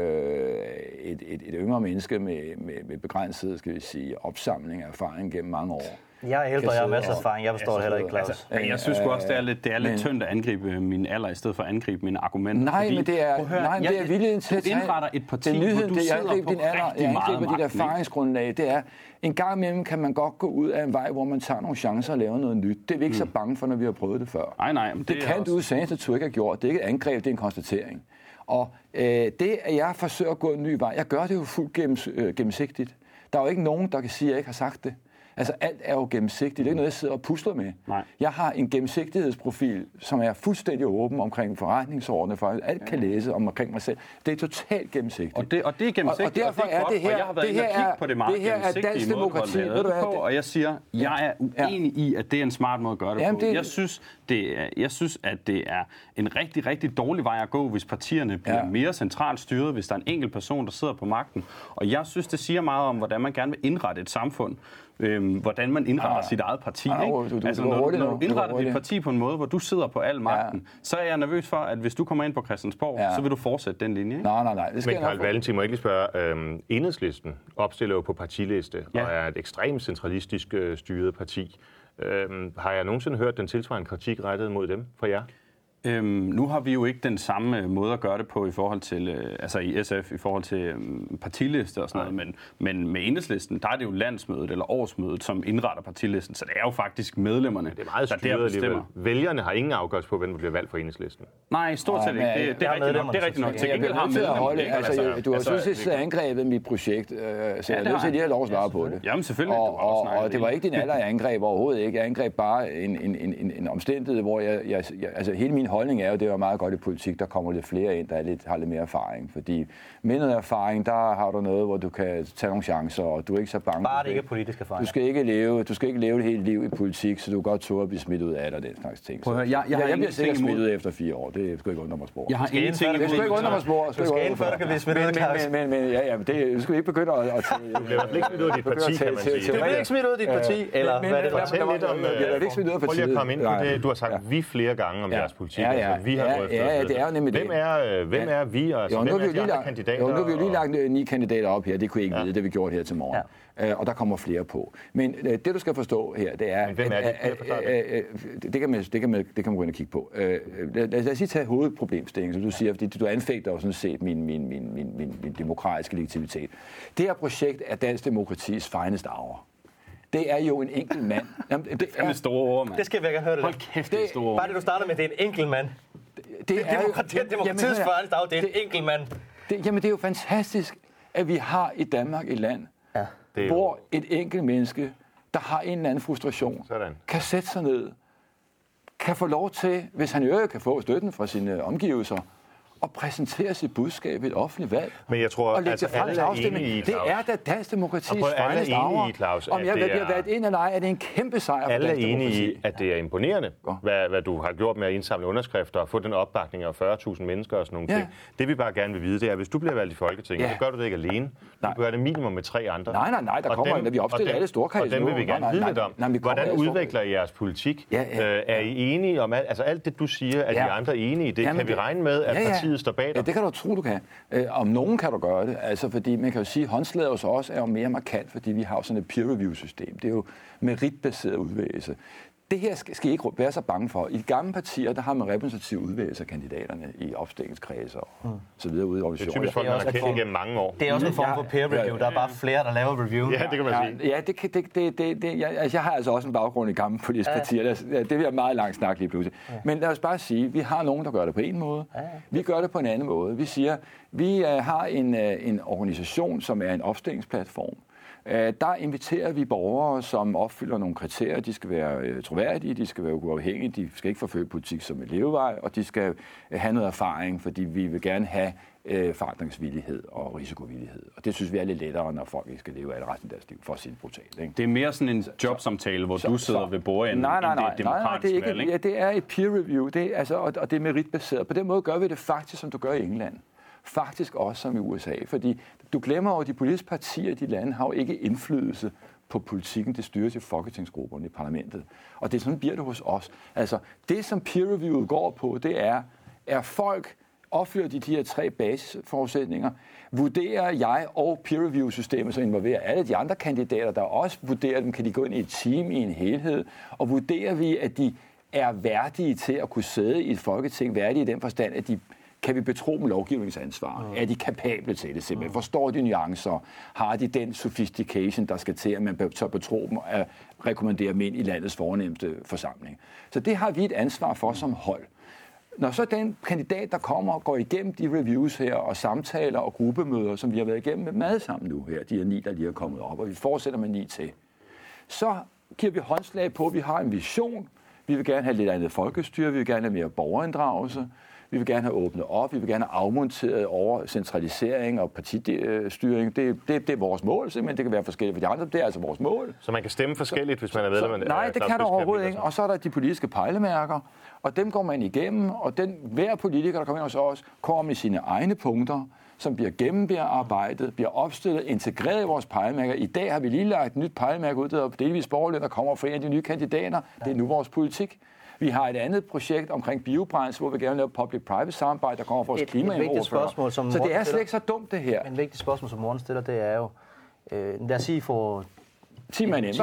et, et, et yngre menneske med, med, med begrænset skal vi sige, opsamling af erfaring gennem mange år. Jeg er ældre, jeg har masser af erfaring. Jeg forstår det heller ikke, Claus. Altså, Men jeg synes også, det er lidt, det er lidt Men- tyndt at angribe min alder, i stedet for at angribe mine argumenter. Nej, fordi, men det er, høre, nej, men jeg- det er viljen til du at tage... indretter et parti, det er nyheden, hvor du det, jeg sidder på din alder, rigtig jeg meget angriber dit erfaringsgrundlag. Det er, en gang imellem kan man godt gå ud af en vej, hvor man tager nogle chancer og laver noget nyt. Det er vi ikke så bange for, når vi har prøvet det før. Nej, nej, Det, det kan også- du i sagens natur ikke have gjort. Det er ikke et angreb, det er en konstatering. Og øh, det, at jeg forsøger at gå en ny vej, jeg gør det jo fuldt gennems, øh, gennemsigtigt. Der er jo ikke nogen, der kan sige, at jeg ikke har sagt det. Altså alt er jo gennemsigtigt. Det er ikke noget, jeg sidder og pusler med. Nej. Jeg har en gennemsigtighedsprofil, som er fuldstændig åben omkring forretningsordene, for alt kan læse om omkring mig selv. Det er totalt gennemsigtigt. Og det, og det er gennemsigtigt, og, og derfor det er, godt, er det her, og jeg har været det og her er, på det meget det her er dansk måde, demokrati. lavet Ved du det hvad? på, og jeg siger, jeg er Ja. uenig i, at det er en smart måde at gøre det Jamen, på. det- Jeg, synes, det er, jeg synes, at det er en rigtig, rigtig dårlig vej at gå, hvis partierne bliver Ja. mere centralt styret, hvis der er en enkelt person, der sidder på magten. Og jeg synes, det siger meget om, hvordan man gerne vil indrette et samfund. Øhm, hvordan man indretter sit eget parti. Ah, ikke? du- du- altså, du når, når du Du indretter dit hurtig. parti på en måde, hvor du sidder på al magten, så er jeg nervøs for, at hvis du kommer ind på Christiansborg, Ja. så vil du fortsætte den linje. Ikke? Nej, nej, nej. Det skal Men jeg Carl nok få. Valentin, må jeg ikke lige spørge, øhm, enhedslisten opstiller jo på partiliste Ja. og er et ekstremt centralistisk øh, styret parti. Øhm, har jeg nogensinde hørt den tilsvarende kritik rettet mod dem fra jer? Øhm, nu har vi jo ikke den samme øh, måde at gøre det på i forhold til, øh, altså i SF, i forhold til øhm, partiliste og sådan noget, men, men med enhedslisten, der er det jo landsmødet eller årsmødet, som indretter partilisten, så det er jo faktisk medlemmerne, Det er meget der der bestemmer. Vælgerne har ingen afgørelse på, hvem der bliver valgt for enhedslisten. Nej, stort set Nej, ikke. Det, det, er rigtigt nok. Det er rigtigt nok. Til Jeg gengæld har medlemmerne holde, ikke. altså, altså, du har altså, sådan set angrebet mit projekt, øh, så jeg er det nødt har til lige at lov at svare på det. Jamen, selvfølgelig. Og, og, og det var ikke din alder, jeg angreb overhovedet ikke. Jeg angreb bare en, en, en, en, en omstændighed, hvor jeg, jeg, jeg, altså hele min holdning er jo, det er jo meget godt i politik, der kommer lidt flere ind, der er lidt, har lidt mere erfaring. Fordi med noget erfaring, der har du noget, hvor du kan tage nogle chancer, og du er ikke så bange. Bare Du det ikke er skal- politisk erfaring. Du skal ikke leve, du skal ikke leve et helt liv i politik, så du kan godt tåle at blive smidt ud af det og den slags ting. Prøv jeg- jeg har jeg bliver sikkert smidt imod- ud efter fire år. Det skal ikke undre mig spor. Jeg har ingenting indføre det. Det skal ikke undre mig spor. Du skal ind, før du kan blive smidt ud af, men, men, men, ja, ja, men det skal vi ikke begynde at... at du bliver ikke smidt ud af dit parti, kan man sige. Du bliver ikke smidt ud af dit parti, eller hvad er det, der Fortæl lidt om... Jeg bliver ikke smidt ud af Prøv lige at partiet. komme ind på det. Du har sagt vi flere gange om jeres politik. Ja, ja. Altså, vi har Ja, drøftet ja, det er jo nemlig hvem det. er, øh, hvem Ja. er vi? Altså, Jo, nu hvem er vi de andre kandidater? jo, nu har vi jo lige og- lagt øh, ni kandidater op her. Det kunne I ikke vide, det vi gjort her til morgen. Ja. Og der kommer flere på. Men øh, det, du skal forstå her, det er... Men hvem er det? at- det, kan man, det, kan man, det kan man gå ind og kigge på. Øh, lad, lad os lige tage hovedproblemstillingen, som du siger, fordi du anfægter jo sådan set min, min, min, min, min, min demokratiske legitimitet. Det her projekt er dansk demokratis finest hour. Det er jo en enkelt mand. Jamen, det, Det er store ord, mand. Det skal vi ikke høre det. Hold kæft, det er store ord. Bare det, du starter med, det er en enkelt mand. det Det er demokrati, demokratiets første dag, det er en enkelt mand. Det, jamen, det er jo fantastisk, at vi har i Danmark et land, Ja. Det er jo- hvor et enkelt menneske, der har en eller anden frustration, Sådan. kan sætte sig ned, kan få lov til, hvis han i øvrigt kan få støtten fra sine omgivelser, at præsentere sit budskab i et offentligt valg. Men jeg tror, og lægge altså, det frem til er afstemning. i, Det er da dansk demokratis Og prøv, alle er finest enige hour. i, Claus, Om jeg det er- valgt ind eller ej, er det en kæmpe sejr for Alle er dansk enige demokrati. i, at det er imponerende, hvad, hvad du har gjort med at indsamle underskrifter og få den opbakning af 40.000 mennesker og sådan nogle Ja. ting. Det vi bare gerne vil vide, det er, at hvis du bliver valgt i Folketinget, Ja. så gør du det ikke alene. Nej. Du gør det minimum med tre andre. Nej, nej, nej, der Og kommer- vi opstiller og dem- alle storkredse Og dem vil vi gerne vide lidt om. vi Hvordan udvikler I jeres politik? Øh, Er I enige om alt? Altså alt det, du siger, at de andre er enige i, det kan vi regne med, at ja partiet står bag Ja, det kan du tro, du kan. Øh, om nogen kan du gøre det, altså fordi man kan jo sige, at håndslaget hos os er jo mere markant, fordi vi har jo sådan et peer-review-system. Det er jo meritbaseret udvælgelse. Det her skal, skal I ikke være så bange for. I de gamle partier, der har man repræsentativ udvælgelse af kandidaterne i opstillingskredser og så videre ude i Det er organisationer. typisk folk, Det er man også har en kendt form- igennem mange år. Det er også en form for peer review. Der er bare flere, der laver review. Ja, det kan man sige. Ja, det, kan- det, det, det, det, jeg, altså, jeg har altså også en baggrund i gamle politiske Ja. partier. Det bliver meget langt snak lige pludselig. Men lad os bare sige, vi har nogen, der gør det på en måde. Vi gør det på en anden måde. Vi siger, vi uh, har en, uh, en organisation, som er en opstillingsplatform. Uh, der inviterer vi borgere, som opfylder nogle kriterier. De skal være uh, troværdige, de skal være uafhængige, de skal ikke forfølge politik som en levevej, og de skal uh, have noget erfaring, fordi vi vil gerne have forandringsvillighed og risikovillighed. Og det synes vi er lidt lettere, når folk ikke skal leve det resten af deres liv, for at sige det brutalt. Ikke? Det er mere sådan en jobsamtale, hvor du sidder ved bordenden, nej, nej, end det nej, er et nej, nej, demokratisk det er valg, ikke, ikke? ja, det er et peer review, det er, altså, og, og det er meritbaseret. På den måde gør vi det faktisk, som du gør i England. Faktisk også som i USA, fordi du glemmer jo, at de politiske partier i de lande har jo ikke indflydelse på politikken, det styres i folketingsgrupperne i parlamentet. Og det er sådan, bliver det hos os. Altså, det som peer reviewet går på, det er, er folk opfylder de de her tre basisforudsætninger, vurderer jeg og peer review systemet, så involverer alle de andre kandidater, der også vurderer dem, kan de gå ind i et team i en helhed, og vurderer vi, at de er værdige til at kunne sidde i et folketing, værdige i den forstand, at de kan vi betro dem lovgivningsansvar? Er de kapable til det simpelthen? Forstår de nuancer? Har de den sophistication, der skal til, at man tør betro dem at rekommendere dem ind i landets fornemmeste forsamling? Så det har vi et ansvar for som hold. Når så den kandidat, der kommer og går igennem de reviews her, og samtaler og gruppemøder, som vi har været igennem med mad sammen nu her, de her ni, der lige er kommet op, og vi fortsætter med ni til, så giver vi håndslag på, at vi har en vision. Vi vil gerne have lidt andet folkestyre, vi vil gerne have mere borgerinddragelse, vi vil gerne have åbnet op, vi vil gerne have afmonteret over centralisering og partistyring. Det, det, det er vores mål, simpelthen. Det kan være forskelligt for de andre, det er altså vores mål. Så man kan stemme forskelligt, hvis man er medlem af nej, det kan du overhovedet ikke. Og så er der de politiske pejlemærker, og dem går man igennem, og den, hver politiker, der kommer ind hos os, kommer med sine egne punkter, som bliver gennembearbejdet, bliver opstillet, integreret i vores pejlemærker. I dag har vi lige lagt et nyt pejlemærke ud, der er delvis borgerligt, der kommer fra en af de nye kandidater. Det er nu vores politik. Vi har et andet projekt omkring biobrændsel, hvor vi gerne vil lave public-private samarbejde, der kommer fra vores Et- et vigtigt klimaordfører. spørgsmål, som Så det er slet ikke så dumt, det her. Men et vigtigt spørgsmål, som Morten stiller, det er jo, øh, lad os sige for 10 mand ind.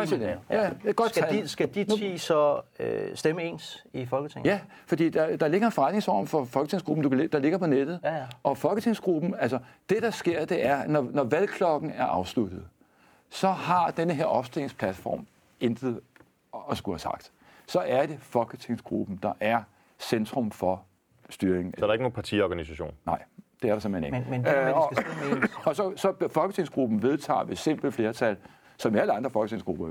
Ja, det et godt skal, tal. de, skal de 10 så øh, stemme ens i Folketinget? Ja, fordi der, der ligger en forretningsorden for Folketingsgruppen, du kan, der ligger på nettet. Ja, ja. Og Folketingsgruppen, altså det der sker, det er, når, når valgklokken er afsluttet, så har denne her opstillingsplatform intet at skulle have sagt. Så er det Folketingsgruppen, der er centrum for styringen. Så er der ikke nogen partiorganisation. Nej, det er der simpelthen ikke. Men- men det med, Øh, og, stemme og så, så Folketingsgruppen vedtager ved simpelt flertal, som i alle andre folketingsgrupper,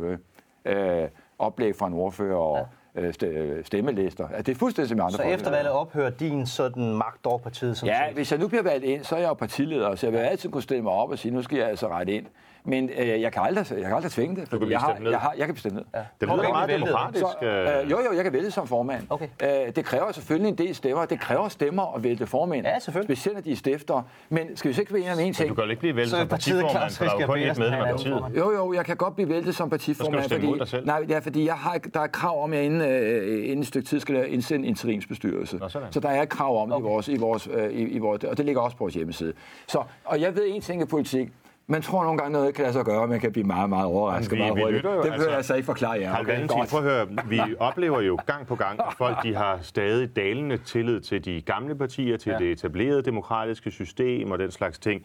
øh, øh, oplæg fra en ordfører og ja. øh, stemmelister. Altså, det er fuldstændig som i andre Så efter valget ophører din sådan magt over partiet som Ja, set. hvis jeg nu bliver valgt ind, så er jeg jo partileder, så jeg vil altid kunne stille mig op og sige, nu skal jeg altså rette ind. Men øh, jeg, kan aldrig, jeg kan aldrig tvinge det, fordi blive jeg, har, ned. jeg, har, jeg kan bestemme ned. Ja. Det lyder meget demokratisk. Så, øh, øh, jo, jo, jeg kan vælge som formand. Okay. Øh, det kræver selvfølgelig en del stemmer. Det kræver stemmer at vælge formænd. Ja, selvfølgelig. Specielt når de er stifter. Men skal vi så ikke være enige om en ting? Du kan jo ikke blive væltet som partiformand, for der er jo kun et medlem af partiet. formand. Jo, jo, jeg kan godt blive væltet som partiformand. Så skal du stemme fordi, selv. Nej, ja, fordi jeg har, der er krav om, at jeg inden, øh, inden et stykke tid skal indsende en interimsbestyrelse. Nå, sådan. så der er et krav om det i vores, i vores, øh, i, i vores, og det ligger også på vores hjemmeside. Så, og jeg ved en ting i politik. Man tror nogle gange, noget kan lade sig gøre, og man kan blive meget, meget overrasket. Vi- meget vi hurtigt. jo, det vil altså- jeg altså ikke forklare jer. Carl Valentin, prøv at høre. Vi oplever jo gang på gang, at folk de har stadig dalende tillid til de gamle partier, til ja. det etablerede demokratiske system og den slags ting.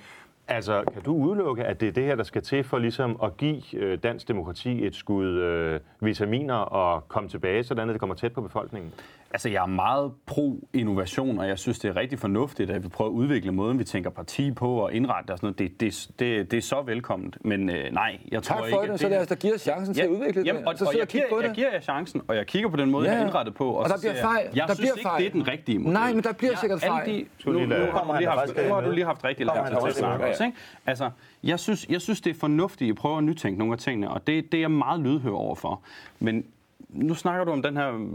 Altså, kan du udelukke, at det er det her, der skal til for ligesom at give øh, dansk demokrati et skud øh, vitaminer og komme tilbage, sådan at det kommer tæt på befolkningen? Altså, jeg er meget pro-innovation, og jeg synes, det er rigtig fornuftigt, at vi prøver at udvikle måden, vi tænker parti på og indrette det og sådan noget. Det, det, det, det er så velkomment. Men øh, nej, jeg tror Tak ikke, for at det, så lad os da give os chancen til at udvikle det. Jamen, og, så og sidder jeg, giver, på jeg det. giver jer chancen, og jeg kigger på den måde, Ja, jeg ja. er indrettet på. Og, Og så der bliver siger jeg, fejl. Jeg Der synes bliver ikke, fejl. det er den rigtige model. Nej, men der bliver sikkert fejl. De, nu, nu, har du lige haft, nu har du lige haft rigtig lang tid til at snakke også, ikke? Altså, jeg synes, jeg synes, det er fornuftigt, at I prøver at nytænke nogle af tingene, og det, det er jeg meget lydhør overfor. Men nu snakker du om den her,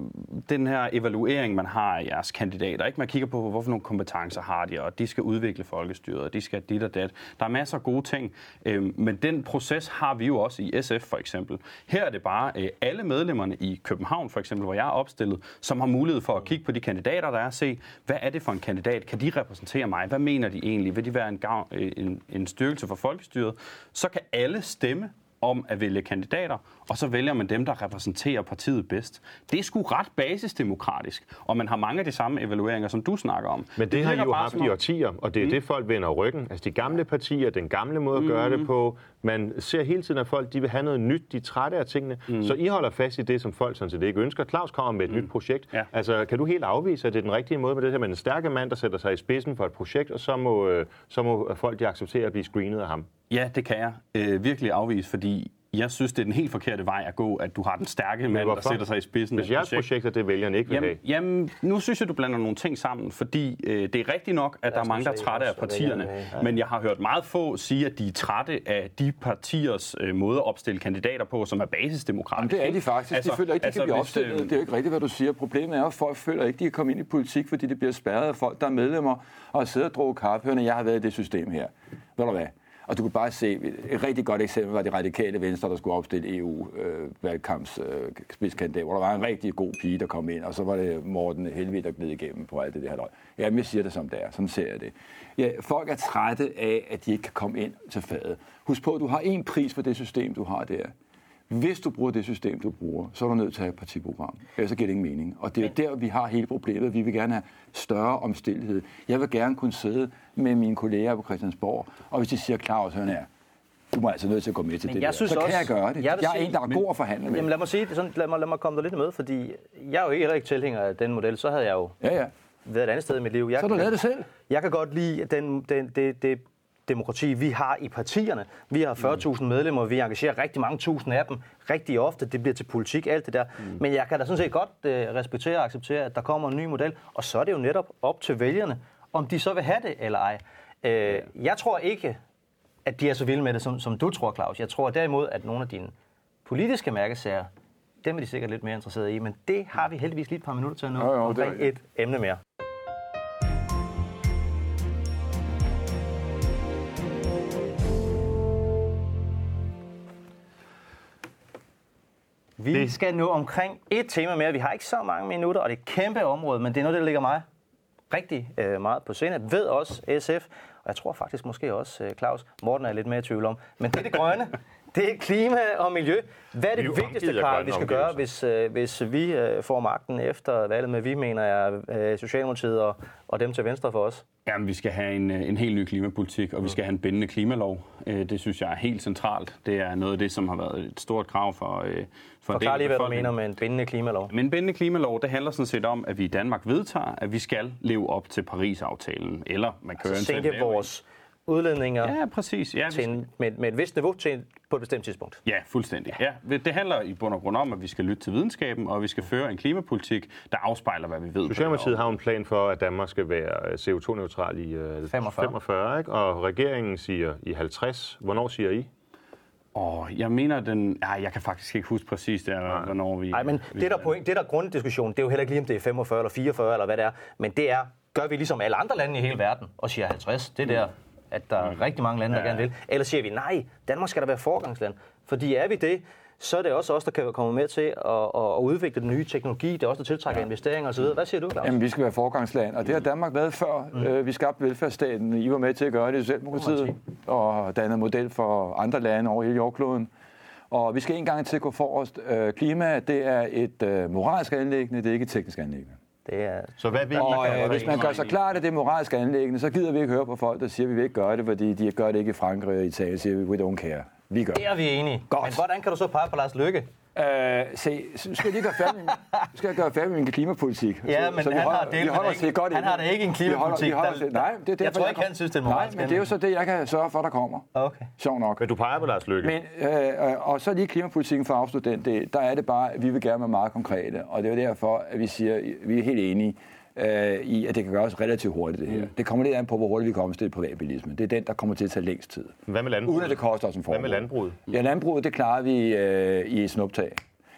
den her evaluering, man har af jeres kandidater. Ikke? Man kigger på, hvorfor nogle kompetencer har de, og de skal udvikle folkestyret, og de skal dit og dat. Der er masser af gode ting, øh, men den proces har vi jo også i SF for eksempel. Her er det bare øh, alle medlemmerne i København for eksempel, hvor jeg er opstillet, som har mulighed for at kigge på de kandidater, der er, og se, hvad er det for en kandidat? Kan de repræsentere mig? Hvad mener de egentlig? Vil de være en, gavn, øh, en, en styrkelse for folkestyret? Så kan alle stemme om at vælge kandidater, og så vælger man dem, der repræsenterer partiet bedst. Det er sgu ret basisdemokratisk, og man har mange af de samme evalueringer, som du snakker om. Men det, det har I jo haft i årtier, og det er mm. det, folk vender ryggen. Altså de gamle partier, den gamle måde at gøre det på. Man ser hele tiden, at folk de vil have noget nyt, de er trætte af tingene. Mm. Så I holder fast i det, som folk sådan set ikke ønsker. Claus kommer med et mm. nyt projekt. Ja. Altså kan du helt afvise, at det er den rigtige måde med det her med en stærke mand, der sætter sig i spidsen for et projekt, og så må, øh, så må folk de acceptere at blive screenet af ham? Ja, det kan jeg øh, virkelig afvise, fordi jeg synes, det er den helt forkerte vej at gå, at du har den stærke mand, der sætter sig i spidsen. af Hvis jeres projekt. projekt er det, vælgerne ikke vil have. Jamen, jamen, nu synes jeg, du blander nogle ting sammen, fordi øh, det er rigtigt nok, at der er mange, der er trætte af partierne. vil Men jeg har hørt meget få sige, at de er trætte af de partiers øh, måde at opstille kandidater på, som er Jamen, basisdemokratiske. det er de faktisk. Altså, de føler ikke, de altså, kan blive opstillet. øh, Det er jo ikke rigtigt, hvad du siger. Problemet er, at folk føler ikke, de kan komme ind i politik, fordi det bliver spærret af folk, der er medlemmer og sidder og drukker kaffe. Hørende, jeg har været i det system her. Ved du hvad? Og du kan bare se, et rigtig godt eksempel var det radikale venstre, der skulle opstille EU-valgkamps øh, hvor der var en rigtig god pige, der kom ind, og så var det Morten Helvig, der gled igennem på alt det der. Jamen, jeg siger det som det er. Sådan ser jeg det. Ja, folk er trætte af, at de ikke kan komme ind til fadet. Husk på, at du har en pris for det system, du har der. Hvis du bruger det system, du bruger, så er du nødt til at have et partiprogram. Ellers så giver det ingen mening. Og det er der, vi har hele problemet. Vi vil gerne have større omstillighed. Jeg vil gerne kunne sidde med mine kolleger på Christiansborg, og hvis de siger, Claus, hør her, du må altså nødt til at gå med til Men det jeg der. synes så kan også- jeg gøre det. jeg Jeg, er sige- en, der er god at forhandle med. Jamen lad mig sige det sådan, lad mig, lad mig komme der lidt med, fordi jeg er jo heller ikke tilhænger af den model. Så havde jeg jo Ja, ja. været et andet sted i mit liv. Jeg Så du kan- lavet det selv. Jeg kan godt lide den, den, det, det demokrati, vi har i partierne. Vi har 40.000 medlemmer, vi engagerer rigtig mange tusind af dem rigtig ofte. Det bliver til politik, alt det der. Mm. Men jeg kan da sådan set godt uh, respektere og acceptere, at der kommer en ny model. Og så er det jo netop op til vælgerne, om de så vil have det eller ej. Øh, jeg tror ikke, at de er så vilde med det, som, som du tror, Claus. Jeg tror derimod, at nogle af dine politiske mærkesager, dem er de sikkert lidt mere interesserede i, men det har vi heldigvis lige et par minutter til at nå jo, jo, omkring det er... et emne mere. Vi skal nå omkring et tema mere. Vi har ikke så mange minutter, og det er et kæmpe område, men det er noget, der ligger mig rigtig øh, meget på scenen. Ved også SF, og jeg tror faktisk måske også øh, Claus Morten er lidt mere i tvivl om. Men det er det grønne. Det er klima og miljø. Hvad er det vigtigste, Karl, vi skal gøre, hvis, øh, hvis vi øh, får magten efter valget med, vi mener er øh, Socialdemokratiet og, og dem til venstre for os? Jamen, vi skal have en, øh, en helt ny klimapolitik, og vi skal have en bindende klimalov. Øh, det synes jeg er helt centralt. Det er noget af det, som har været et stort krav for, øh, for Forklar lige, hvad du mener med en bindende klimalov. Men en bindende klimalov, det handler sådan set om, at vi i Danmark vedtager, at vi skal leve op til Paris-aftalen. Eller man kan altså, sænke vores udledninger ja, præcis. Ja, til en, med, med et vist niveau til på et bestemt tidspunkt. Ja, fuldstændig. Ja. Ja, det handler i bund og grund om, at vi skal lytte til videnskaben, og vi skal føre en klimapolitik, der afspejler, hvad vi ved. Socialdemokratiet har en plan for, at Danmark skal være CO2-neutral i 45, 45 ikke? og regeringen siger i 50. Hvornår siger I? Og jeg mener, den... Ej, jeg kan faktisk ikke huske præcis, der, Nej. hvornår vi... Nej, men vi det der, point, det der grunddiskussion, det er jo heller ikke lige, om det er 45 eller 44 eller hvad det er, men det er, gør vi ligesom alle andre lande i hele verden og siger 50. Det der at der er mm. rigtig mange lande, der ja. gerne vil. Eller siger vi, nej, Danmark skal da være forgangsland. Fordi er vi det, så er det også os, der kan komme med til at, at, udvikle den nye teknologi. Det er også der tiltrækker ja. investeringer osv. Hvad siger du, Claus? Jamen, vi skal være forgangsland, og det har Danmark været før. Mm. Øh, vi skabte velfærdsstaten. I var med til at gøre det i Socialdemokratiet, og dannet model for andre lande over hele jordkloden. Og vi skal en gang til gå forrest. Øh, klima, det er et øh, moralsk anlæggende, det er ikke et teknisk anlæggende. Det er... Så hvad vil og, man øh, hvis man gør sig klart, at det er moralsk anlæggende, så gider vi ikke høre på folk, der siger, at vi vil ikke gøre det, fordi de gør det ikke i Frankrig og Italien, siger vi, we don't care. Vi gør det. er vi enige. Godt. Men hvordan kan du så pege på Lars Lykke? Uh, se, skal jeg lige gøre færdig, skal jeg gøre færdig med min klimapolitik? Ja, men så, så han, holder, har del, holder ikke, godt han har da ikke en klimapolitik. Vi holder, vi holder, nej, det er derfor, jeg tror ikke, han synes, det er Nej, men det er jo så det, jeg kan sørge for, der kommer. Okay. Sjov nok. Men du peger på Lars Løkke. Men, uh, og så lige klimapolitikken for at afslutte den del. Der er det bare, at vi vil gerne være meget konkrete. Og det er jo derfor, at vi siger, at vi er helt enige øh, i, at det kan gøres relativt hurtigt, det her. Mm. Det kommer lidt an på, hvor hurtigt vi kommer til privatbilisme. Det er den, der kommer til at tage længst tid. Hvad med landbruget? Uden at det koster os en forhold. Hvad med landbruget? Ja, landbruget, det klarer vi øh, i snuptag.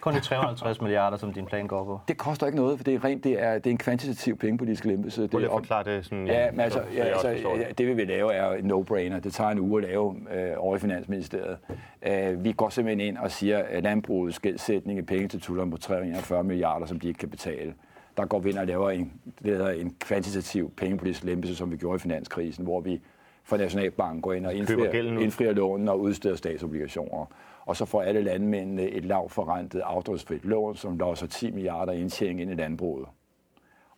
Kun de 350 milliarder, som din plan går på? Det koster ikke noget, for det er rent, det er, det er en kvantitativ pengepolitisk lempelse. Det er op... forklare det sådan... Ja, men altså, ja, altså ja, det vi vil lave er en no-brainer. Det tager en uge at lave øh, over i Finansministeriet. Øh, vi går simpelthen ind og siger, at landbrugets gældsætning i penge til tullerne på 340 milliarder, som de ikke kan betale der går vi ind og laver en, det hedder en kvantitativ pengepolitisk lempelse, som vi gjorde i finanskrisen, hvor vi fra Nationalbanken går ind og indfrier, indfrier lånen og udsteder statsobligationer. Og så får alle landmændene et lavt forrentet afdragsfrit lån, som låser 10 milliarder indtjening ind i landbruget.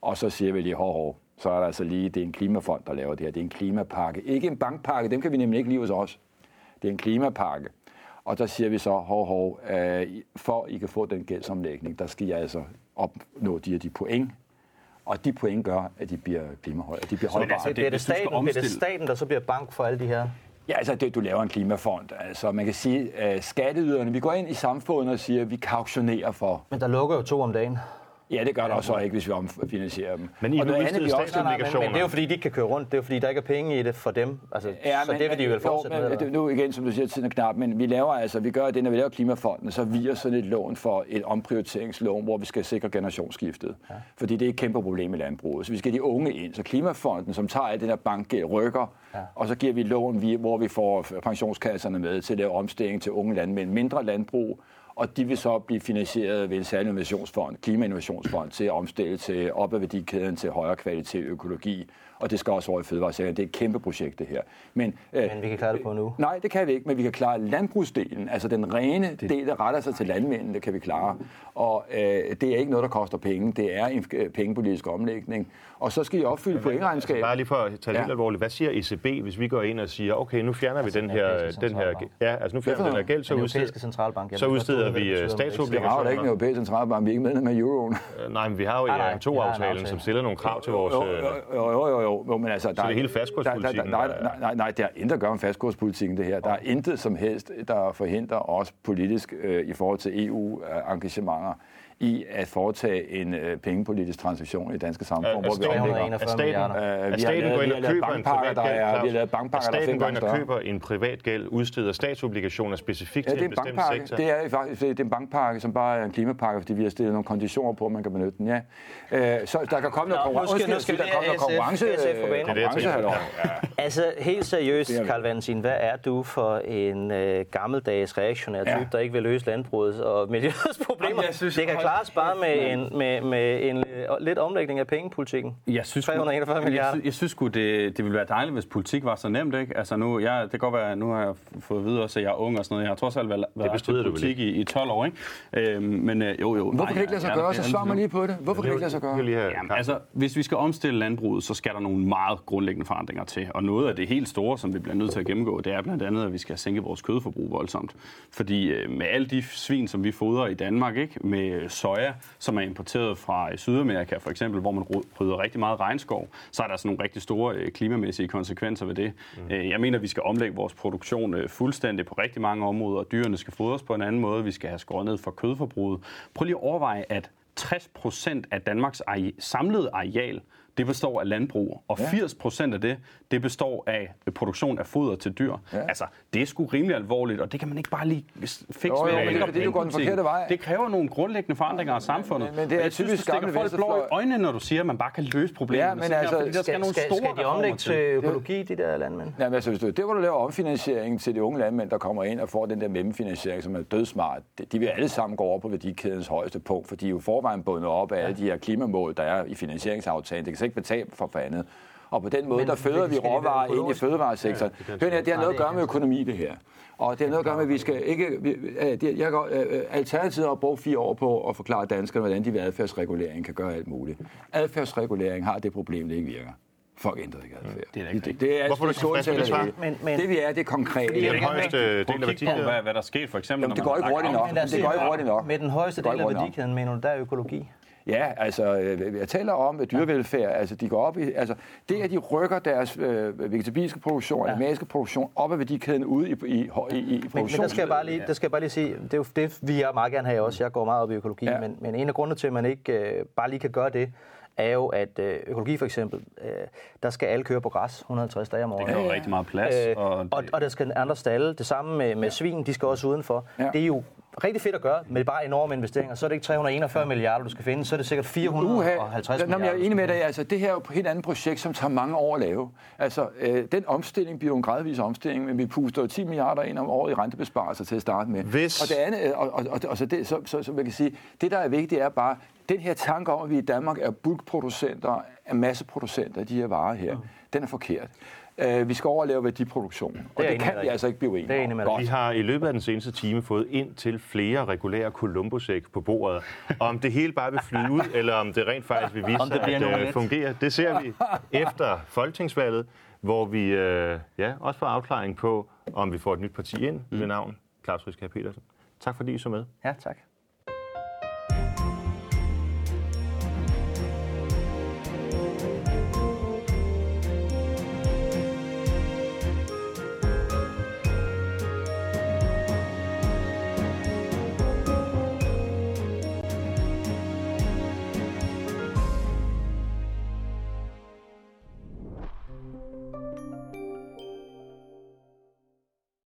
Og så siger vi lige, hov, hov, så er der altså lige, det er en klimafond, der laver det her. Det er en klimapakke. Ikke en bankpakke, dem kan vi nemlig ikke lide hos os. Det er en klimapakke. Og der siger vi så, hov, hov, øh, for I kan få den gældsomlægning, der skal I altså opnå de her de point, og de point gør, at de bliver klimahøje, at de bliver holdbare. Altså, det, er, det staten, det staten, der så bliver bank for alle de her? Ja, altså det, du laver en klimafond. Altså man kan sige, at skatteyderne, vi går ind i samfundet og siger, at vi kauktionerer for. Men der lukker jo to om dagen. Ja, det gør der også ikke, hvis vi omfinansierer dem. Men I og noget andet, vi også, nej, men, men det er jo fordi, de ikke kan køre rundt. Det er jo fordi, der ikke er penge i det for dem. Altså, ja, så men, det vil de vel fortsætte jo, med. Nu igen, som du siger, tiden er knap, men vi laver altså, vi gør det, når vi laver klimafonden, så vi sådan et lån for et omprioriteringslån, hvor vi skal sikre generationsskiftet. Ja. Fordi det er et kæmpe problem i landbruget. Så vi skal de unge ind. Så klimafonden, som tager den her bankgæld, rykker, ja. og så giver vi lån, hvor vi får pensionskasserne med til at lave omstilling til unge landmænd, mindre landbrug, og de vil så blive finansieret ved en særlig innovationsfond, klimainnovationsfond, til at omstille til op ad værdikæden til højere kvalitet økologi, og det skal også over i fødevaresektoren. Det er et kæmpe projekt, det her. Men, øh, men vi kan klare det på nu? Nej, det kan vi ikke, men vi kan klare landbrugsdelen, altså den rene det. del, der retter sig til landmændene, det kan vi klare. Og øh, det er ikke noget, der koster penge, det er en øh, pengepolitisk omlægning. Og så skal I opfylde pointregnskab. Altså, bare lige for at tage ja. lidt alvorligt, hvad siger ECB, hvis vi går ind og siger, okay, nu fjerner altså, vi den her, den her, ja, altså nu fjerner vi den her gæld, så, udsteder, centralbank, så udsteder vi statsobligationer. Det er ikke en europæisk centralbank, vi er ikke medlem af euroen. Øh, nej, men vi har jo ja, to aftalen, som stiller nogle krav til vores... Jo, jo, jo, jo, jo men altså, så det er hele fastkurspolitikken? Nej, nej, nej, nej, det har intet at gøre med fastkurspolitikken, det her. Der er intet som helst, der forhindrer os politisk øh, i forhold til EU-engagementer i at foretage en øh, pengepolitisk transaktion i det danske samfund. Er, hvor vi er staten, øh, vi staten går ind og køber en privat gæld? Der, vi har lavet bankpakker, der staten går ind og køber en privat gæld, udsteder statsobligationer specifikt ja, til en, en bestemt sektor? Det er faktisk det er en bankpakke, som bare er en klimapakke, fordi vi har stillet nogle konditioner på, at man kan benytte den. Ja. Øh, så der kan komme noget konkurrence. Nu skal, nu skal der komme noget konkurrence. Er. Ja. Altså, helt seriøst, er. Karl Valentin, hvad er du for en øh, gammeldags reaktionær type, der ikke vil løse landbrugets og miljøets problemer? Jamen, jeg synes- det kan klares bare med en, med, med en øh, lidt omlægning af pengepolitikken. Jeg synes, 341 jeg, milliarder. synes- jeg synes sgu, det, det ville være dejligt, hvis politik var så nemt, ikke? Altså nu, jeg, det kan godt være, nu har jeg fået at vide også, at jeg er ung og sådan noget. Jeg har trods alt været, været politik i, i 12 år, ikke? Øhm, men øh, jo, jo. Hvorfor kan det ikke lade sig gøre? Så svar mig lige på det. Hvorfor kan det ikke lade sig Jeg gøre? have Jamen, altså, hvis vi skal omstille landbruget, så skal der nogle meget grundlæggende forandringer til. Og noget af det helt store, som vi bliver nødt til at gennemgå, det er blandt andet, at vi skal sænke vores kødforbrug voldsomt. Fordi øh, med alle de svin, som vi fodrer i Danmark, ikke? med soja, som er importeret fra øh, Sydamerika for eksempel, hvor man bryder rigtig meget regnskov, så er der sådan nogle rigtig store øh, klimamæssige konsekvenser ved det. Mm. Jeg mener, at vi skal omlægge vores produktion øh, fuldstændig på rigtig mange områder. Dyrene skal fodres på en anden måde. Vi skal have skåret ned for kødforbruget. Prøv lige at overveje, at 60 procent af Danmarks areal, samlede areal, det består af landbrug, og 80 procent af det, det består af produktion af foder til dyr. Ja. Altså, det er sgu rimelig alvorligt, og det kan man ikke bare lige fikse Jo, jo, ved at men det du går den forkerte vej. Det kræver nogle grundlæggende forandringer af samfundet. men det er jeg synes, typisk du stikker folk blå i øjnene, når du siger, at man bare kan løse problemerne. Ja, men her, altså, fordi der skal, Skal, nogle store skal de omlægge til økologi, de der landmænd? Jamen, altså, hvis du, det hvor du laver omfinansiering til de unge landmænd, der kommer ind og får den der mellemfinansiering, som er dødsmart, de, de vil alle sammen gå over på værdikædens højeste punkt, for de er jo forvejen bundet op af alle de her klimamål, der er i finansieringsaftalen. Det kan så ikke betale for for andet. Og på den måde, Men der føder vi råvarer ind i fødevaresektoren. Hør her, det har noget at gøre med økonomi, det her. Og det har noget at gøre med, at vi skal ikke... Vi, øh, det, jeg, kan- øh, Alternativet har brugt fire år på at forklare danskerne, hvordan de ved adfærdsregulering kan gøre alt muligt. Adfærdsregulering har det problem, det ikke virker. Folk ændrer ikke adfærd. Det er ikke det, det er Hvorfor er du ikke tilfreds med det svar? Men- men- det vi er, det er konkret. Det er den højeste del af værdikæden. hvad, hvad der sker for eksempel, Jamen, det går ikke hurtigt om. nok. Det går ikke hurtigt nok. Med den højeste Det går del af værdikæden, mener du, der er økologi? Ja, altså, øh, jeg taler om at dyrevelfærd. Altså, de går op i, altså, det, at de rykker deres øh, vegetabilske produktion, ja. animalske produktion, op ad værdikæden ude i, i, i, i, i Men, men der skal jeg bare lige, der skal jeg bare lige sige, det er jo det, vi jeg meget gerne have også. Jeg går meget op i økologi, Ja. ja. men, men en af grundene til, at man ikke øh, bare lige kan gøre det, er jo, at øh, økologi for eksempel, øh, der skal alle køre på græs 150 dage om året. Det kræver rigtig meget plads. Øh, og og, og der skal andre stalle. Det samme med, med svin, de skal også udenfor. Ja. Ja. Det er jo rigtig fedt at gøre, med bare enorme investeringer. Så er det ikke 341 milliarder, du skal finde, så er det sikkert 450 Nå, men milliarder. jeg er enig med dig. Altså, det her er jo et helt andet projekt, som tager mange år at lave. Altså, øh, den omstilling bliver jo en gradvis omstilling, men vi puster jo 10 milliarder ind om året i rentebesparelser til at starte med. Hvis- Og det andet, øh, og, og, og, og så, det, så, så, så, man kan sige, det der er vigtigt er bare, den her tanke om, at vi i Danmark er bulkproducenter, er masseproducenter af de her varer her, den er forkert. Øh, vi skal over og lave værdiproduktion, og det enig kan med vi altså ikke blive enige Det med. Godt. Vi har i løbet af den seneste time fået ind til flere regulære Columbusæg på bordet. Om det hele bare vil flyde ud, eller om det rent faktisk vil vise Om det sig at nummer øh, et. fungere, det ser vi efter folketingsvalget, hvor vi øh, ja, også får afklaring på, om vi får et nyt parti ind ved navn Claus Riskær Petersen. Tak fordi I så med. Ja, tak.